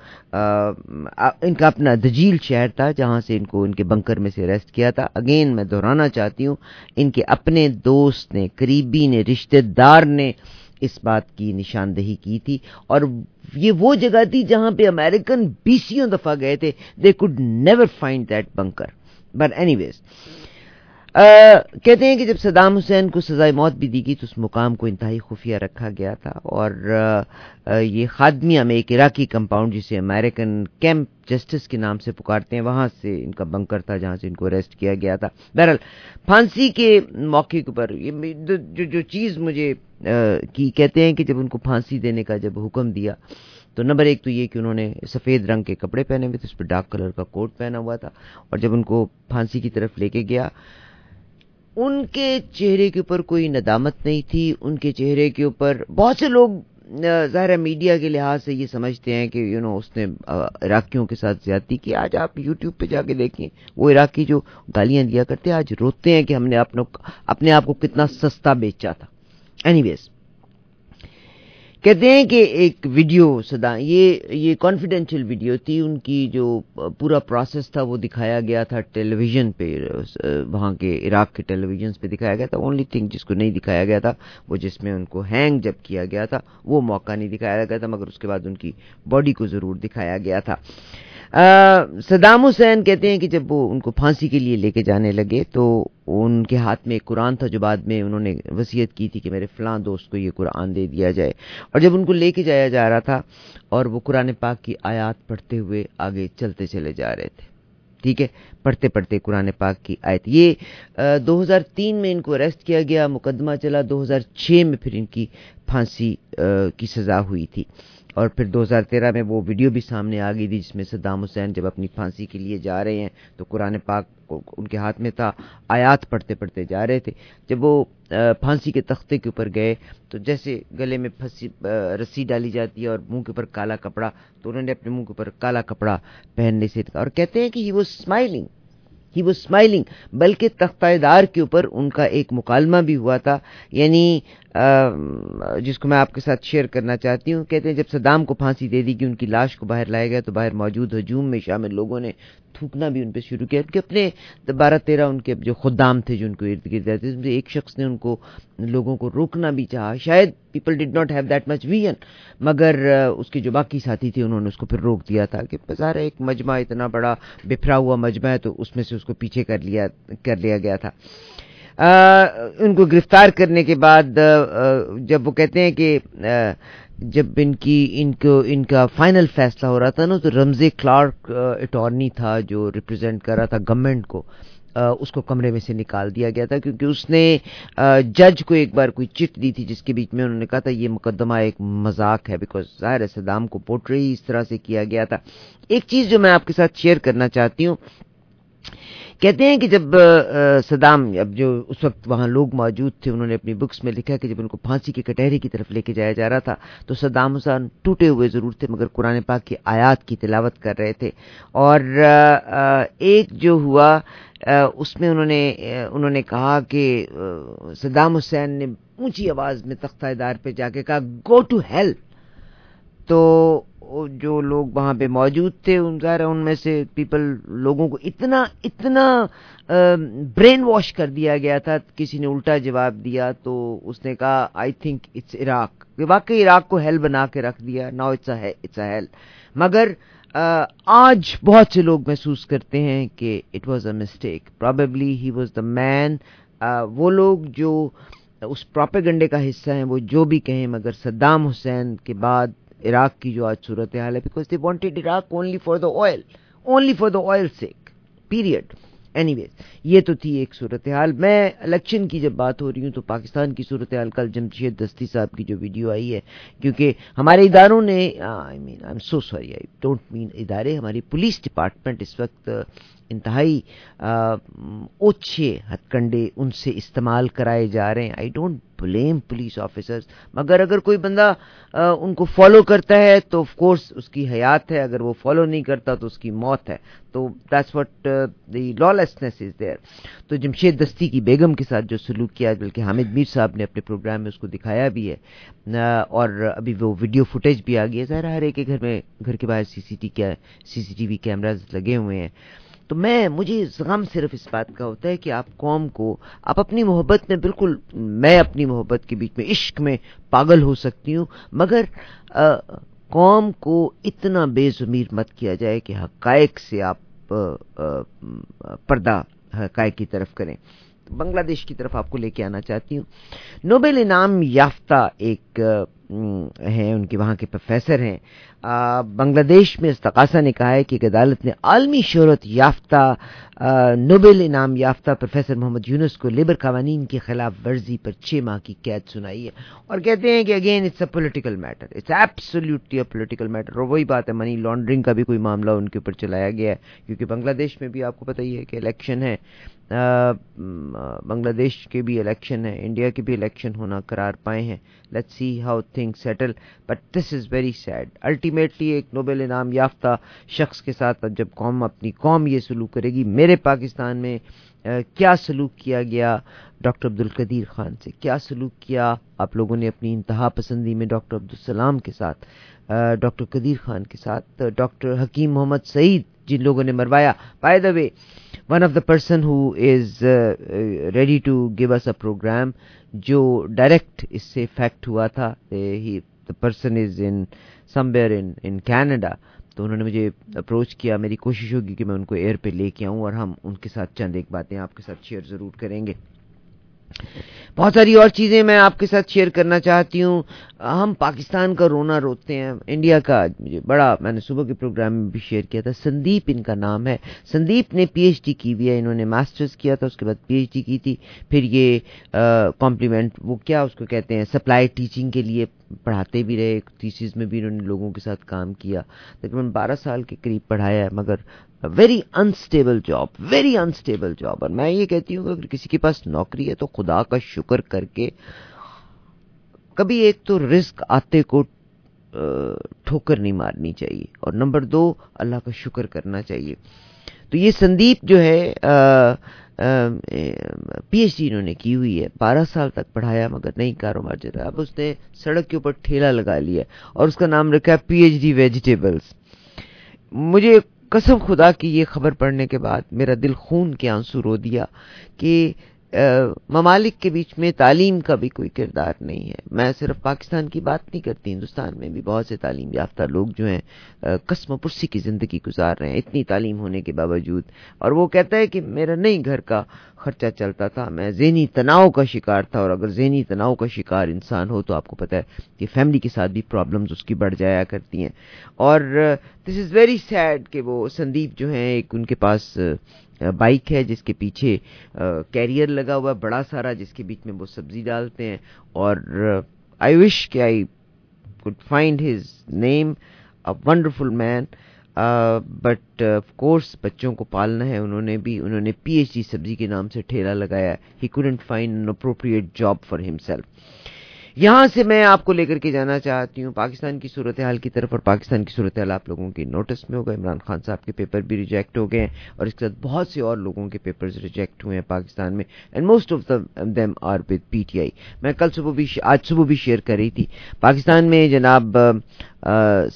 ان کا اپنا دجیل شہر تھا، جہاں سے ان کو ان کے بنکر میں سے ریسٹ کیا تھا۔ اگین میں دہرانا چاہتی ہوں، ان کے اپنے دوست نے، قریبی نے، رشتہ دار نے اس بات کی نشاندہی کی تھی۔ اور یہ وہ جگہ تھی جہاں پہ امریکن بیسیوں دفعہ گئے تھے۔ They could never find that bunker but anyways کہتے ہیں کہ جب صدام حسین کو سزائے موت بھی دی گئی تو اس مقام کو انتہائی خفیہ رکھا گیا تھا اور یہ خادمیہ میں ایک عراقی کمپاؤنڈ جسے امریکن کیمپ جسٹس کے نام سے پکارتے ہیں، وہاں سے ان کا بنکر تھا جہاں سے ان کو اریسٹ کیا گیا تھا۔ بہرحال، پھانسی کے موقع کے اوپر جو چیز مجھے کی کہتے ہیں کہ جب ان کو پھانسی دینے کا جب حکم دیا تو نمبر ایک تو یہ کہ انہوں نے سفید رنگ کے کپڑے پہنے ہوئے تھے، اس پہ ڈارک کلر کا کوٹ پہنا ہوا تھا، اور جب ان کو پھانسی کی طرف لے کے گیا، ان کے چہرے کے اوپر کوئی ندامت نہیں تھی، ان کے چہرے کے اوپر بہت سے لوگ ظاہر میڈیا کے لحاظ سے یہ سمجھتے ہیں کہ یو نو اس نے عراقیوں کے ساتھ زیادتی کی۔ آج آپ یوٹیوب پہ جا کے دیکھیں، وہ عراقی جو گالیاں دیا کرتے ہیں آج روتے ہیں کہ ہم نے اپنے آپ کو کتنا سستا بیچا تھا۔ اینی ویز کہتے ہیں کہ ایک ویڈیو سدا یہ یہ کانفیڈینشیل ویڈیو تھی، ان کی جو پورا پروسیس تھا وہ دکھایا گیا تھا ٹیلی ویژن پہ، وہاں کے عراق کے ٹیلی ویژنس پہ دکھایا گیا تھا۔ اونلی تھنگ جس کو نہیں دکھایا گیا تھا وہ جس میں ان کو ہینگ جب کیا گیا تھا، وہ موقع نہیں دکھایا گیا تھا، مگر اس کے بعد ان کی باڈی کو ضرور دکھایا گیا تھا۔ صدام حسین کہتے ہیں کہ جب وہ ان کو پھانسی کے لیے لے کے جانے لگے تو ان کے ہاتھ میں ایک قرآن تھا جو بعد میں انہوں نے وصیت کی تھی کہ میرے فلاں دوست کو یہ قرآن دے دیا جائے۔ اور جب ان کو لے کے جایا جا رہا تھا اور وہ قرآن پاک کی آیات پڑھتے ہوئے آگے چلتے چلے جا رہے تھے۔ ٹھیک ہے؟ پڑھتے پڑھتے قرآن پاک کی آیت۔ یہ دو ہزار تین میں ان کو اریسٹ کیا گیا، مقدمہ چلا۔ دو ہزار چھ میں پھر ان کی پھانسی کی سزا ہوئی تھی۔ اور پھر دو ہزار تیرہ میں وہ ویڈیو بھی سامنے آ گئی تھی جس میں صدام حسین جب اپنی پھانسی کے لیے جا رہے ہیں تو قرآن پاک ان کے ہاتھ میں تھا، آیات پڑھتے پڑھتے جا رہے تھے۔ جب وہ پھانسی کے تختے کے اوپر گئے تو جیسے گلے میں پھنسی رسی ڈالی جاتی ہے اور منہ کے اوپر کالا کپڑا، تو انہوں نے اپنے منہ کے اوپر کالا کپڑا پہننے سے اور کہتے ہیں کہ ہی وہ اسمائلنگ، ہی وہ اسمائلنگ، بلکہ تختہ دار کے اوپر ان کا ایک مکالمہ بھی ہوا تھا۔ یعنی جس کو میں آپ کے ساتھ شیئر کرنا چاہتی ہوں، کہتے ہیں جب صدام کو پھانسی دے دی کہ ان کی لاش کو باہر لایا گیا تو باہر موجود ہجوم میں شامل لوگوں نے تھوکنا بھی ان پہ شروع کیا۔ ان کے اپنے بارہ تیرہ ان کے جو خدام تھے جو ان کو ارد گرد رہتے تھے ایک شخص نے ان کو، لوگوں کو روکنا بھی چاہا۔ شاید people did not have that much vision مگر اس کے جو باقی ساتھی تھے، انہوں نے اس کو پھر روک دیا تھا کہ بظاہر ایک مجمع اتنا بڑا بفرا ہوا مجمع ہے تو اس میں سے اس کو پیچھے کر لیا کر لیا گیا تھا۔ ان کو گرفتار کرنے کے بعد جب وہ کہتے ہیں کہ جب ان کی، ان کو، ان کا فائنل فیصلہ ہو رہا تھا نا، تو رمزے کلارک اٹارنی تھا جو ریپرزینٹ کر رہا تھا گورنمنٹ کو اس کو کمرے میں سے نکال دیا گیا تھا کیونکہ اس نے جج کو ایک بار کوئی چٹ دی تھی، جس کے بیچ میں انہوں نے کہا تھا یہ مقدمہ ایک مذاق ہے بیکاز ظاہر صدام کو پورٹری اس طرح سے کیا گیا تھا۔ ایک چیز جو میں آپ کے ساتھ شیئر کرنا چاہتی ہوں کہتے ہیں کہ جب صدام، اب جو اس وقت وہاں لوگ موجود تھے، انہوں نے اپنی بکس میں لکھا کہ جب ان کو پھانسی کے کٹہرے کی طرف لے کے جایا جا رہا تھا، تو صدام حسین ٹوٹے ہوئے ضرور تھے، مگر قرآن پاک کی آیات کی تلاوت کر رہے تھے۔ اور ایک جو ہوا اس میں انہوں نے انہوں نے کہا کہ صدام حسین نے اونچی آواز میں تختہ دار پہ جا کے کہا گو ٹو ہیلپ تو جو لوگ وہاں پہ موجود تھے، ان ظاہر ان میں سے پیپل لوگوں کو اتنا اتنا برین واش کر دیا گیا تھا، کسی نے الٹا جواب دیا تو اس نے کہا آئی تھنک اٹس عراق واقعی عراق کو ہیل بنا کے رکھ دیا نا اٹس اٹس اے ہیل مگر آج بہت سے لوگ محسوس کرتے ہیں کہ it was a mistake probably he was the man وہ لوگ جو اس پراپیگنڈے کا حصہ ہیں، وہ جو بھی کہیں مگر صدام حسین کے بعد عراق کی جو آج صورت حال ہے because they wanted Iraq only for the oil only for the oil sake period anyways یہ تو تھی ایک صورت حال میں الیکشن کی جب بات ہو رہی ہوں تو پاکستان کی صورت حال کل جمشید دستی صاحب کی جو ویڈیو آئی ہے کیونکہ ہمارے اداروں نے I mean I am so sorry I don't mean ادارے ہماری پولیس ڈپارٹمنٹ اس وقت انتہائی اوچھے ہتھ کنڈے ان سے استعمال کرائے جا رہے ہیں I don't blame police officers مگر اگر کوئی بندہ ان کو فالو کرتا ہے، تو آف کورس اس کی حیات ہے، اگر وہ فالو نہیں کرتا تو اس کی موت ہے. تو that's what the law lessons is there تو جمشید دستی کی بیگم کے ساتھ جو سلوک کیا، بلکہ حامد میر صاحب نے اپنے پروگرام میں اس کو دکھایا بھی ہے اور ابھی وہ ویڈیو فوٹیج بھی آ گئی ہے. ظاہر ہر ایک کے گھر میں، گھر کے باہر C C T C C T V cameras لگے ہوئے ہیں. تو میں مجھے غم صرف اس بات کا ہوتا ہے کہ آپ قوم کو آپ اپنی محبت میں بالکل میں اپنی محبت کے بیچ میں عشق میں پاگل ہو سکتی ہوں، مگر قوم کو اتنا بے ضمیر مت کیا جائے کہ حقائق سے آپ پردہ حقائق کی طرف کریں۔ بنگلہ دیش کی طرف آپ کو لے کے آنا چاہتی ہوں۔ نوبل انعام یافتہ ایک ہیں، ان کے وہاں کے پروفیسر ہیں۔ بنگلہ دیش میں استقاصہ نے کہا ہے کہ ایک عدالت نے عالمی شہرت یافتہ نوبل انعام یافتہ پروفیسر محمد یونس کو لیبر قوانین کی خلاف ورزی پر چھ ماہ کی قید سنائی ہے۔ اور کہتے ہیں کہ again it's a political matter it's absolutely a political matter اور وہی بات ہے منی لانڈرنگ کا بھی کوئی معاملہ ان کے اوپر چلایا گیا ہے۔ کیونکہ بنگلہ دیش میں بھی آپ کو پتہ ہی ہے کہ الیکشن ہے۔ بنگلہ دیش کے بھی الیکشن ہے، انڈیا کے بھی الیکشن ہونا قرار پائے ہیں۔ Let see how thing settle but this is very sad ultimately ایک نوبل انعام یافتہ شخص کے ساتھ جب قوم اپنی قوم یہ سلوک کرے گی، میرے پاکستان میں کیا سلوک کیا گیا ڈاکٹر عبد القدیر خان سے؟ کیا سلوک کیا آپ لوگوں نے اپنی انتہا پسندی میں ڈاکٹر عبدالسلام کے ساتھ ڈاکٹر قدیر خان کے ساتھ، ڈاکٹر حکیم محمد سعید جن لوگوں نے مروایا؟ By the way one of the person who is ready to give us a programme جو ڈائریکٹ اس سے افیکٹ ہوا تھا the person is in somewhere in Canada تو انہوں نے مجھے اپروچ کیا، میری کوشش ہوگی کہ میں ان کو ایئر پہ لے کے آؤں اور ہم ان کے ساتھ چند ایک باتیں آپ کے ساتھ شیئر ضرور کریں گے۔ بہت ساری اور چیزیں میں آپ کے ساتھ شیئر کرنا چاہتی ہوں۔ ہم پاکستان کا رونا روتے ہیں۔ انڈیا کا مجھے بڑا، میں نے صبح کے پروگرام میں بھی شیئر کیا تھا۔ سندیپ ان کا نام ہے۔ سندیپ نے پی ایچ ڈی کی ہوئی ہے۔ انہوں نے ماسٹرز کیا تھا۔ اس کے بعد پی ایچ ڈی کی تھی۔ پھر یہ کمپلیمنٹ وہ کیا اس کو کہتے ہیں سپلائی ٹیچنگ کے لیے پڑھاتے بھی رہے۔ تھیسز میں بھی انہوں نے لوگوں کے ساتھ کام کیا۔ تقریباً بارہ سال کے قریب پڑھایا ہے، مگر very unstable job very unstable job اور میں یہ کہتی ہوں کہ اگر کسی کے پاس نوکری ہے تو خدا کا شکر کر کے کبھی ایک تو رسک آتے کو ٹھوکر نہیں مارنی چاہیے۔ اور نمبر دو، اللہ کا شکر کرنا چاہیے۔ تو یہ سندیپ جو ہے پی ایچ ڈی انہوں نے کی ہوئی ہے۔ بارہ سال تک پڑھایا مگر نہیں کاروبار چل رہا۔ اب اس نے سڑک کے اوپر ٹھیلا لگا لیا اور اس کا نام رکھا ہے پی ایچ ڈی ویجیٹیبلس مجھے قسم خدا کی یہ خبر پڑھنے کے بعد میرا دل خون کے آنسو رو دیا کہ ممالک کے بیچ میں تعلیم کا بھی کوئی کردار نہیں ہے۔ میں صرف پاکستان کی بات نہیں کرتی، ہندوستان میں بھی بہت سے تعلیم یافتہ لوگ جو ہیں قسم پرسی کی زندگی گزار رہے ہیں، اتنی تعلیم ہونے کے باوجود۔ اور وہ کہتا ہے کہ میرا نہیں گھر کا خرچہ چلتا تھا، میں ذہنی تناؤ کا شکار تھا۔ اور اگر ذہنی تناؤ کا شکار انسان ہو تو آپ کو پتہ ہے کہ فیملی کے ساتھ بھی پرابلمز اس کی بڑھ جایا کرتی ہیں۔ اور دس از ویری سیڈ کہ وہ سندیپ جو ہیں، ایک ان کے پاس بائک ہے جس کے پیچھے کیریئر لگا ہوا ہے، بڑا سارا، جس کے بیچ میں وہ سبزی ڈالتے ہیں، اور آئی وش کہ I could find his name a wonderful man but of course بچوں کو پالنا ہے، انہوں نے بھی، انہوں نے پی ایچ ڈی سبزی کے نام سے ٹھیلا لگایا ہی couldn't find appropriate job for himself یہاں سے میں آپ کو لے کر کے جانا چاہتی ہوں۔ پاکستان کی صورتحال کی طرف اور پاکستان کی صورتحال آپ لوگوں کی نوٹس میں ہوگا عمران خان صاحب کے پیپر بھی ریجیکٹ ہو گئے ہیں اور اس کے ساتھ بہت سے اور لوگوں کے پیپرز ریجیکٹ ہوئے ہیں پاکستان میں and most of them are with P T I میں کل صبح بھی آج صبح بھی شیئر کر رہی تھی۔ پاکستان میں جناب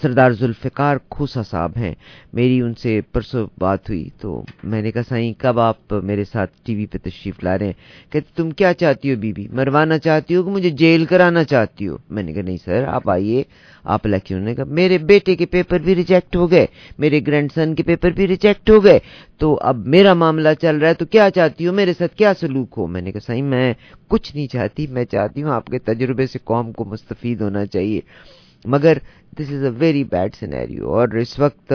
سردار ذوالفقار کھوسا صاحب ہیں۔ میری ان سے پرسوں بات ہوئی تو میں نے کہا، سائیں، کب آپ میرے ساتھ ٹی وی پہ تشریف لا رہے ہیں؟ کہتے، تم کیا چاہتی ہو بی بی مروانا چاہتی ہو کہ مجھے جیل کرانا چاہتی ہو؟ میں نے کہا، نہیں سر، آپ آئیے، آپ الیکشن نے کہا، میرے بیٹے کے پیپر بھی ریجیکٹ ہو گئے، میرے گرینڈ سن کے پیپر بھی ریجیکٹ ہو گئے۔ تو اب میرا معاملہ چل رہا ہے، تو کیا چاہتی ہو؟ میرے ساتھ کیا سلوک ہو؟ میں نے کہا، سائیں، میں کچھ نہیں چاہتی، میں چاہتی ہوں آپ کے تجربے سے قوم کو مستفید ہونا چاہیے۔ مگر this is a very bad scenario اور اس وقت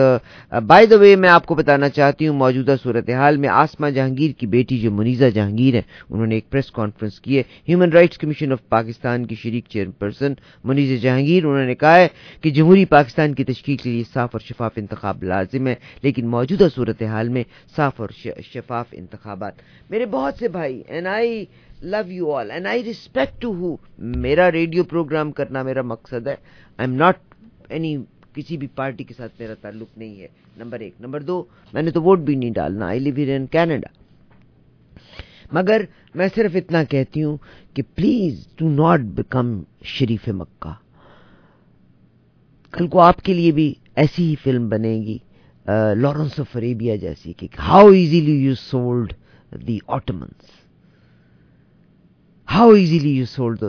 بائی دا وے میں آپ کو بتانا چاہتی ہوں، موجودہ صورتحال میں آسما جہانگیر کی بیٹی جو منیزا جہانگیر ہیں انہوں نے ایک پریس کانفرنس کی ہے. Human rights commission of Pakistan کی شریک چیئرپرسن منیزا جہانگیر، انہوں نے کہا ہے کہ جمہوری پاکستان کی تشکیل کے لیے صاف اور شفاف انتخاب لازم ہے، لیکن موجودہ صورتحال میں صاف اور شفاف انتخابات. میرے بہت سے بھائی and I love you all and I respect too ہو میرا ریڈیو پروگرام کرنا میرا مقصد ہے آئی ایم ناٹ اینی کسی بھی پارٹی کے ساتھ میرا تعلق نہیں ہے نمبر ایک نمبر دو میں نے تو ووٹ بھی نہیں ڈالنا آئی لیو ان کینیڈا مگر میں صرف اتنا کہتی ہوں کہ please do not become Sharif Mecca کل کو آپ کے لیے بھی ایسی ہی فلم بنے گی لارنس آف اریبیا جیسی کہ how easily you sold the Ottomans how easily you sold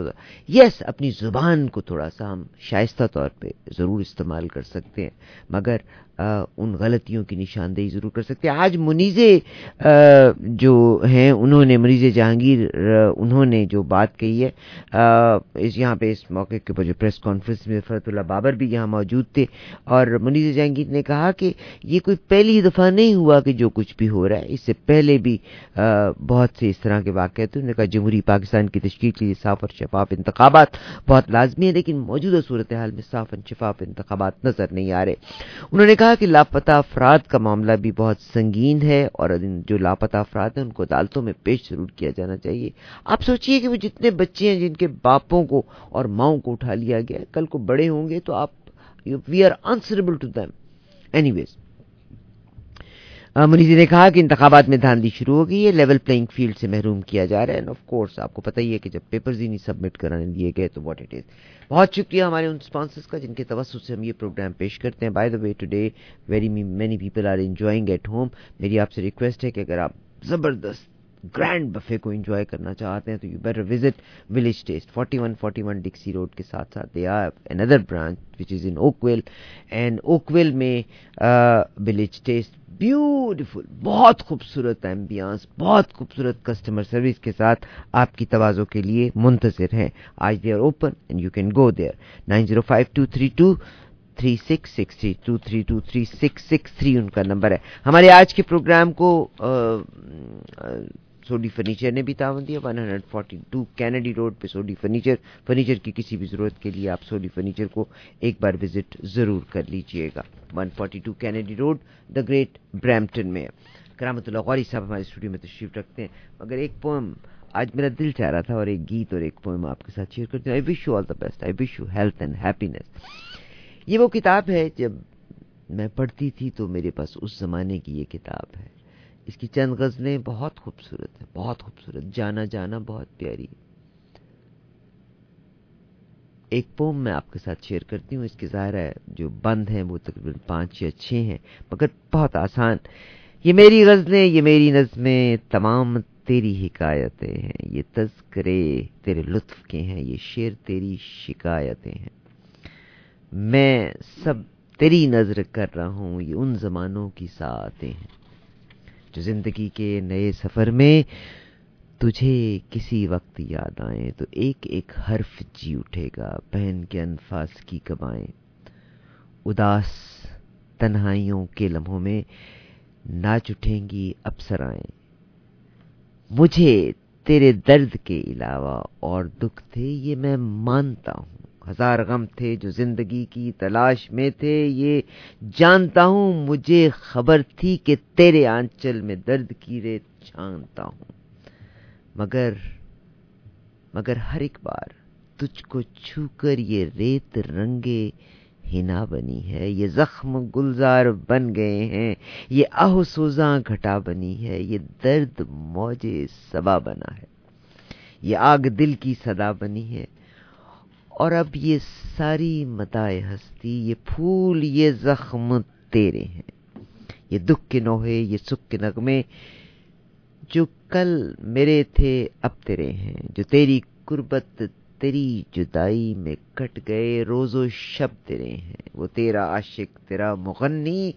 us اپنی زبان کو تھوڑا سا ہم شائستہ طور پہ ضرور استعمال کر سکتے ہیں، مگر ان غلطیوں کی نشاندہی ضرور کر سکتے ہیں۔ آج منیزے جو ہیں، انہوں نے منیز جہانگیر انہوں نے جو بات کہی ہے اس یہاں پہ، اس موقع کے اوپر جو پریس کانفرنس میں فرت اللہ بابر بھی یہاں موجود تھے، اور منیز جہانگیر نے کہا کہ یہ کوئی پہلی دفعہ نہیں ہوا کہ جو کچھ بھی ہو رہا ہے۔ اس سے پہلے بھی بہت سے اس طرح کے واقع تھے۔ انہوں نے کہا جمہوری پاکستان کی تشکیل کے لیے صاف اور شفاف انتخابات بہت لازمی ہے لیکن موجودہ صورتحال میں صاف اور شفاف انتخابات نظر نہیں آ رہے۔ انہوں نے کہا کہ لاپتہ افراد کا معاملہ بھی بہت سنگین ہے اور جو لاپتہ افراد ہیں ان کو عدالتوں میں پیش ضرور کیا جانا چاہیے۔ آپ سوچئے کہ وہ جتنے بچے ہیں جن کے باپوں کو اور ماؤں کو اٹھا لیا گیا، کل کو بڑے ہوں گے تو آپ we are answerable to them anyways منیزی نے کہا کہ انتخابات میں دھاندلی شروع ہو گئی ہے، لیول پلینگ فیلڈ سے محروم کیا جا رہا ہے آف کورس آپ کو پتہ ہی ہے کہ جب پیپرز ہی نہیں سبمٹ کرانے دیے گئے تو واٹ اٹ از بہت شکریہ ہمارے ان اسپانسرس کا جن کے توسط سے ہم یہ پروگرام پیش کرتے ہیں. By the way today very many people are enjoying at home میری آپ سے ریکویسٹ ہے کہ اگر آپ زبردست گرینڈ بفے کو انجوائے کرنا چاہتے ہیں، تو you better visit Village Taste forty one forty one Dixie Road کے ساتھ ساتھ they are another branch which is in Oakville and Oakville میں ولیج ٹیسٹ بیوٹیفل بہت خوبصورت ایمبیانس بہت خوبصورت کسٹمر سروس کے ساتھ آپ کی توازوں کے لیے منتظر ہے آج they are open and you can go there nine zero five two three two, three six six three two three two three six six three ان کا نمبر ہے۔ ہمارے آج کے پروگرام کو سوڈی فرنیچر نے بھی تعاون دیا one hundred forty two Kennedy road پہ سوڈی فرنیچر فرنیچر کی کسی بھی ضرورت کے لیے آپ سوڈی فرنیچر کو ایک بار وزٹ ضرور کر لیجیے گا۔ One forty two Kennedy Road the Great Brampton میں۔ کرامت اللہ غوری صاحب ہمارے اسٹوڈیو میں تشریف رکھتے ہیں۔ مگر ایک پوئم آج میرا دل چاہ رہا تھا اور ایک گیت اور ایک پوئم آپ کے ساتھ شیئر کرتے ہیں۔ I wish you all the best I wish you health and happiness یہ وہ کتاب ہے، جب میں پڑھتی تھی تو میرے پاس اس زمانے کی یہ کتاب ہے۔ اس کی چند غزلیں بہت خوبصورت ہیں، بہت خوبصورت، جانا جانا بہت پیاری ایک پوم میں آپ کے ساتھ شیئر کرتی ہوں، اس کے ظاہر ہے جو بند ہیں وہ تقریباً پانچ یا چھ ہیں، مگر بہت آسان۔ یہ میری غزلیں، یہ میری نظمیں، تمام تیری حکایتیں ہیں۔ یہ تذکرے تیرے لطف کے ہیں، یہ شعر تیری شکایتیں ہیں۔ میں سب تیری نظر کر رہا ہوں، یہ ان زمانوں کی ساتیں ہیں۔ زندگی کے نئے سفر میں تجھے کسی وقت یاد آئیں تو ایک ایک حرف جی اٹھے گا، پہن کے انفاس کی کبائیں اداس تنہائیوں کے لمحوں میں ناچ اٹھیں گی افسرائیں۔ مجھے تیرے درد کے علاوہ اور دکھ تھے یہ میں مانتا ہوں۔ ہزار غم تھے جو زندگی کی تلاش میں تھے، یہ جانتا ہوں، مجھے خبر تھی کہ تیرے آنچل میں درد کی ریت چھانتا ہوں۔ مگر مگر ہر ایک بار تجھ کو چھو کر یہ ریت رنگے ہنا بنی ہے، یہ زخم گلزار بن گئے ہیں، یہ آہ سوزاں گھٹا بنی ہے، یہ درد موجے سبا بنا ہے۔ یہ آگ دل کی صدا بنی ہے اور اب یہ ساری متائے ہستی، یہ پھول، یہ زخم تیرے ہیں۔ یہ دکھ کے نوہے یہ سکھ کے نغمے جو کل میرے تھے، اب تیرے ہیں۔ جو تیری قربت، تیری جدائی میں کٹ گئے، روز و شب تیرے ہیں۔ وہ تیرا عاشق، تیرا مغنی،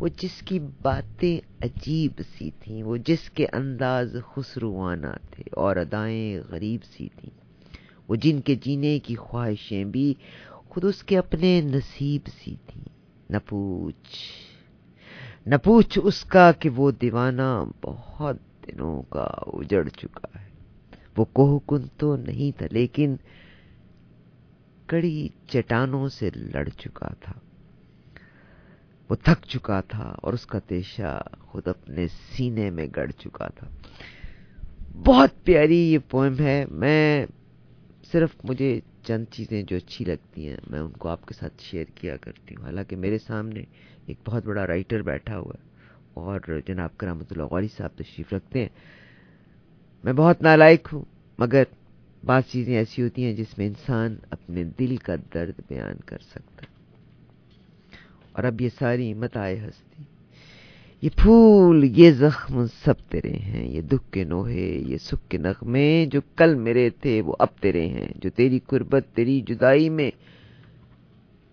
وہ جس کی باتیں عجیب سی تھیں، وہ جس کے انداز خسروانہ تھے، اور ادائیں غریب سی تھیں۔ وہ جن کے جینے کی خواہشیں بھی خود اس کے اپنے نصیب سی تھیں نہ پوچھ نہ پوچھ اس کا کہ وہ دیوانہ بہت دنوں کا اجڑ چکا ہے۔ وہ کوہ کن تو نہیں تھا، لیکن کڑی چٹانوں سے لڑ چکا تھا۔ وہ تھک چکا تھا اور اس کا تیشہ خود اپنے سینے میں گڑ چکا تھا۔ بہت پیاری یہ پوئم ہے، میں صرف مجھے چند چیزیں جو اچھی لگتی ہیں میں ان کو آپ کے ساتھ شیئر کیا کرتی ہوں۔ حالانکہ میرے سامنے ایک بہت بڑا رائٹر بیٹھا ہوا ہے اور جناب کرامت اللہ غوری صاحب تشریف رکھتے ہیں۔ میں بہت نالائق ہوں، مگر بعض چیزیں ایسی ہوتی ہیں جس میں انسان اپنے دل کا درد بیان کر سکتا اور اب یہ ساری متائے ہستی۔ یہ پھول، یہ زخم سب تیرے ہیں، یہ دکھ کے نوہے یہ سکھ کے نغمے جو کل میرے تھے، وہ اب تیرے ہیں، جو تیری قربت، تیری جدائی میں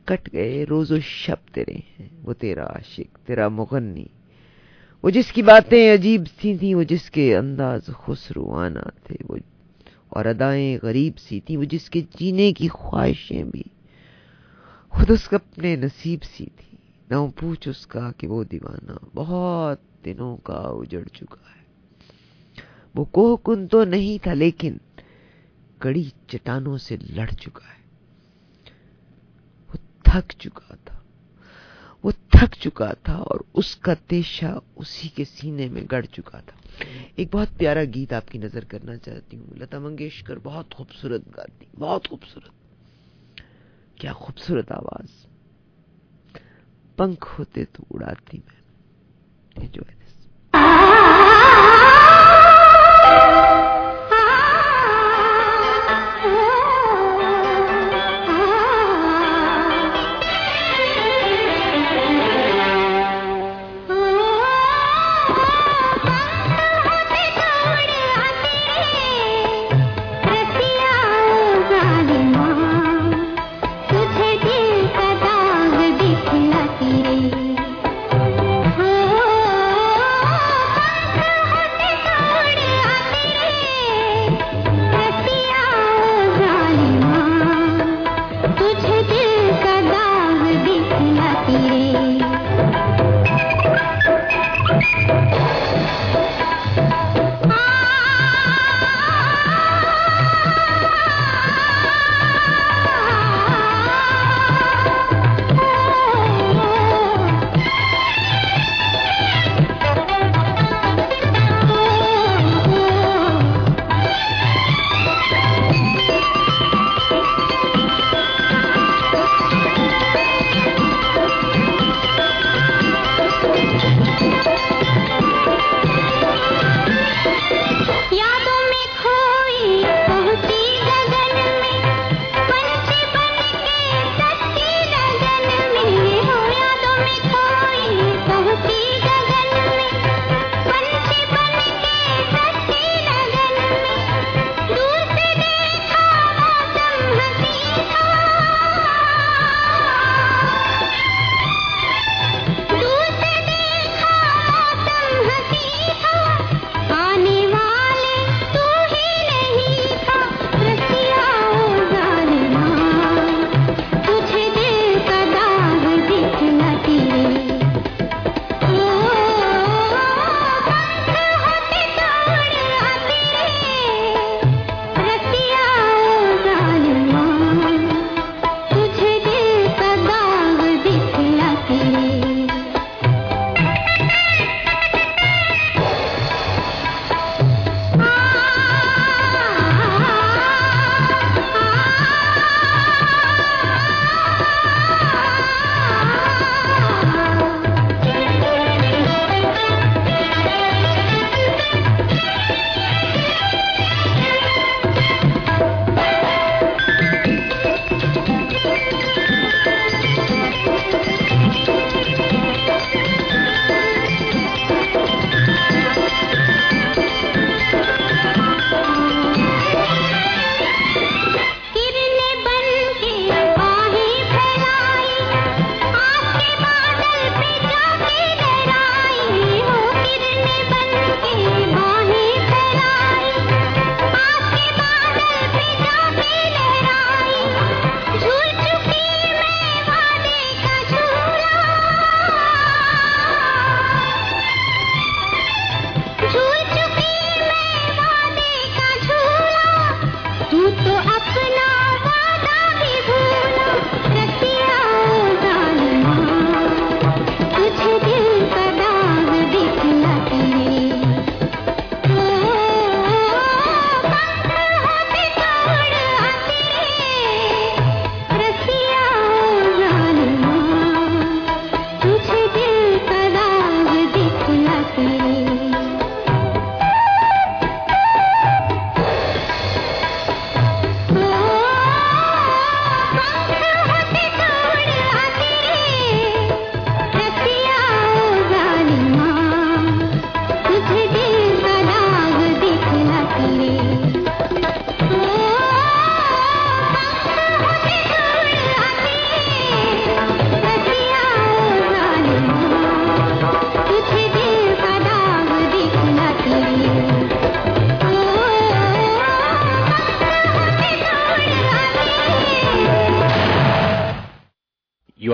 کٹ گئے، روز و شب تیرے ہیں، وہ تیرا عاشق، تیرا مغنی۔ وہ جس کی باتیں عجیب سی تھیں، وہ جس کے انداز خسروانہ تھے، وہ اور ادائیں غریب سی تھیں، وہ جس کے جینے کی خواہشیں بھی خود اس کا اپنے نصیب سی تھی نہ پوچھ اس کا کہ وہ دیوانہ بہت دنوں کا اجڑ چکا ہے۔ وہ کوہ کن تو نہیں تھا لیکن کڑی چٹانوں سے لڑ چکا ہے۔ وہ تھک چکا تھا۔ وہ تھک چکا تھا اور اس کا تیشہ اسی کے سینے میں گڑ چکا تھا۔ ایک بہت پیارا گیت آپ کی نظر کرنا چاہتی ہوں۔ لتا منگیشکر بہت خوبصورت گاتی، بہت خوبصورت۔ کیا خوبصورت آواز۔ پنکھ ہوتے تو اڑاتی میں۔ جو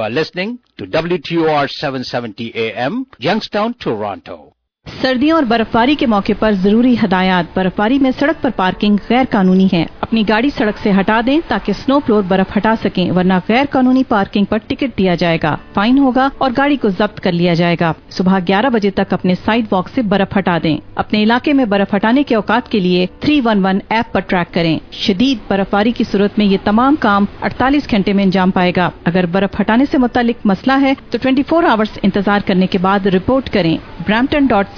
are listening to WTOR 770 AM, Youngstown, Toronto. سردیوں اور برف باری کے موقع پر ضروری ہدایات برف باری میں سڑک پر پارکنگ غیر قانونی ہے۔ اپنی گاڑی سڑک سے ہٹا دیں تاکہ سنو پلور برف ہٹا سکیں، ورنہ غیر قانونی پارکنگ پر ٹکٹ دیا جائے گا۔ فائن ہوگا اور گاڑی کو ضبط کر لیا جائے گا۔ صبح گیارہ بجے تک اپنے سائڈ واک سے برف ہٹا دیں۔ اپنے علاقے میں برف ہٹانے کے اوقات کے لیے تھری ون ون ایپ پر ٹریک کریں۔ شدید برف باری کی صورت میں یہ تمام کام اڑتالیس گھنٹے میں انجام پائے گا۔ اگر برف ہٹانے سے متعلق مسئلہ ہے تو ٹوئنٹی فور آورس انتظار کرنے کے بعد رپورٹ کریں۔ برامپٹن ڈاٹ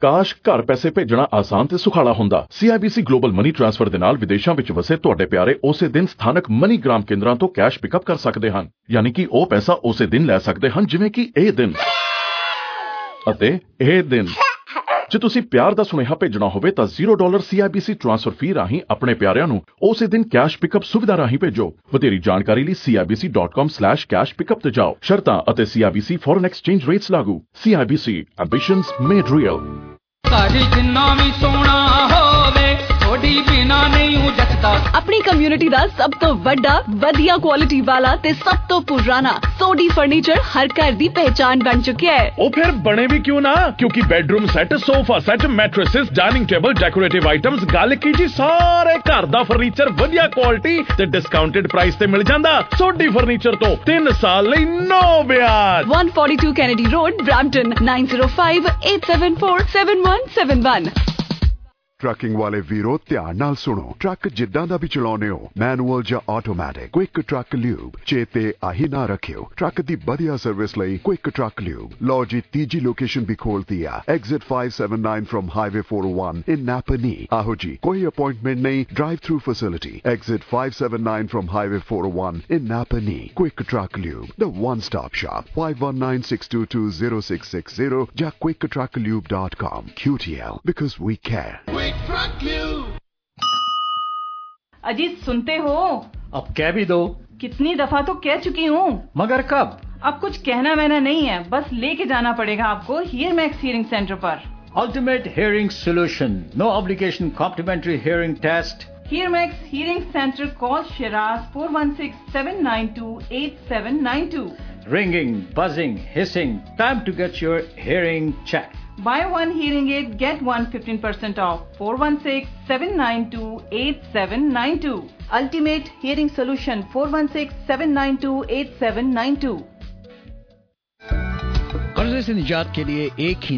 ਕਾਸ਼ ਘਰ ਪੈਸੇ ਭੇਜਣਾ ਆਸਾਨ ਤੇ ਸੁਖਾਲਾ ਹੁੰਦਾ। CIBC ਗਲੋਬਲ ਮਨੀ ਟ੍ਰਾਂਸਫਰ ਦੇ ਨਾਲ ਵਿਦੇਸ਼ਾਂ ਵਿੱਚ ਵਸੇ ਤੁਹਾਡੇ ਪਿਆਰੇ ਉਸੇ ਦਿਨ ਸਥਾਨਕ ਮਨੀ ਗ੍ਰਾਮ ਕੇਂਦਰਾਂ ਤੋਂ ਕੈਸ਼ ਪਿਕਅਪ ਕਰ ਸਕਦੇ ਹਨ। ਯਾਨੀ ਕਿ ਉਹ ਪੈਸਾ ਉਸੇ ਦਿਨ ਲੈ ਸਕਦੇ ਹਨ, ਜਿਵੇਂ ਕਿ ਇਹ ਦਿਨ। ਅਤੇ ਇਹ ਦਿਨ। ਜੇ ਤੁਸੀਂ ਪਿਆਰ ਦਾ ਸੁਨੇਹਾ ਭੇਜਣਾ ਹੋਵੇ ਤਾਂ 0 ਡਾਲਰ CIBC ਟ੍ਰਾਂਸਫਰ ਫੀ ਰਾਹੀਂ ਆਪਣੇ ਪਿਆਰਿਆਂ ਨੂੰ ਉਸੇ ਦਿਨ ਕੈਸ਼ ਪਿਕਅਪ ਸੁਵਿਧਾ ਰਾਹੀਂ ਭੇਜੋ। ਵਧੇਰੀ ਜਾਣਕਾਰੀ ਲਈ cibc.com/cash pickup ਤੇ ਜਾਓ। ਸ਼ਰਤਾਂ ਅਤੇ CIBC ਫੋਰਨ ਐਕਸਚੇਂਜ ਰੇਟਸ ਲਾਗੂ। CIBC ਐਂਬੀਸ਼ਨਸ ਮੇਡ ਰੀਅਲ ਘਰ ਜਿੰਨਾ ਵੀ ਸੋਹਣਾ ਹੋਵੇ ਥੋੜੀ ਬਿਨਾ ਨਹੀਂ ਉਹ ਜੱਟਦਾ ਆਪਣੀ ਕਮਿਊਨਿਟੀ ਦਾ ਸਭ ਤੋਂ ਵੱਡਾ ਵਧੀਆ ਕੁਆਲਿਟੀ ਵਾਲਾ ਤੇ ਸਭ ਤੋਂ ਪੁਰਾਣਾ ਸੋਡੀ ਫਰਨੀਚਰ ਹਰ ਘਰ ਦੀ ਪਹਿਚਾਨ ਬਣ ਚੁੱਕਿਆ ਹੈ। ਉਹ ਫਿਰ ਬਣੇ ਵੀ ਕਿਉਂ ਨਾ? ਕਿਉਂਕਿ bedroom set sofa set mattresses dining table decorative items ਗੱਲ ਕੀ ਜੀ? ਸਾਰੇ ਘਰ ਦਾ ਫਰਨੀਚਰ ਵਧੀਆ ਕੁਆਲਿਟੀ ਤੇ ਡਿਸਕਾਊਂਟਡ ਪ੍ਰਾਈਸ ਤੇ ਮਿਲ ਜਾਂਦਾ। ਸੋਡੀ ਫਰਨੀਚਰ ਤੋਂ 3 ਸਾਲ ਲਈ ਨੋ ਵਿਆਜ। 142 ਕੈਨੇਡੀ ਰੋਡ ਬ੍ਰੈਂਪਟਨ 9058747171 ਟਰੱਕਿੰਗ ਵਾਲੇ ਵੀਰੋ ਧਿਆਨ ਨਾਲ ਸੁਣੋ ਟਰੱਕ ਜਿੱਦਾਂ ਦਾ ਵੀ ਚਲਾਉਨੇ ਹੋ ਮੈਨੂਅਲ ਜਾਂ ਆਟੋਮੈਟਿਕ ਕੁਇਕ ਟਰੱਕ ਲਿਊਬ ਚੇਤੇ ਆਹੀ ਨਾ ਰੱਖਿਓ ਟਰੱਕ ਦੀ ਵਧੀਆ ਸਰਵਿਸ ਲਈ ਕੁਇਕ ਟਰੱਕ ਲਿਊਬ ਲੋ ਜੀ ਤੀਜੀ ਲੋਕੇਸ਼ਨ ਵੀ ਖੋਲਤੀ ਆ exit 579 from highway 401 in Napanee ਆਹੋ ਜੀ ਕੋਈ ਅਪਾਇੰਟਮੈਂਟ ਨਹੀਂ drive through facility exit 579 from highway 401 in Napanee quick truck lube the one stop shop 519-622-0660 ਜਾਂ quicktrucklube.com QTL because we care Ajit سنتے ہو؟ اب کہہ بھی دو۔ کتنی دفعہ تو کہہ چکی ہوں۔ مگر کب؟ اب کچھ کہنا مہنا نہیں ہے بس لے کے جانا پڑے گا آپ کو hair Max hearing centre per. Ultimate hearing solution no obligation complimentary hearing test Hear Max hearing centre call Shiraz four one six seven nine two eight seven nine two. Ringing buzzing hissing time to get your hearing check Buy one hearing aid, get one 15% off. 416-792-8792. Ultimate Hearing Solution 416-792-8792. قرضے سے نجات کے لیے ایک ہی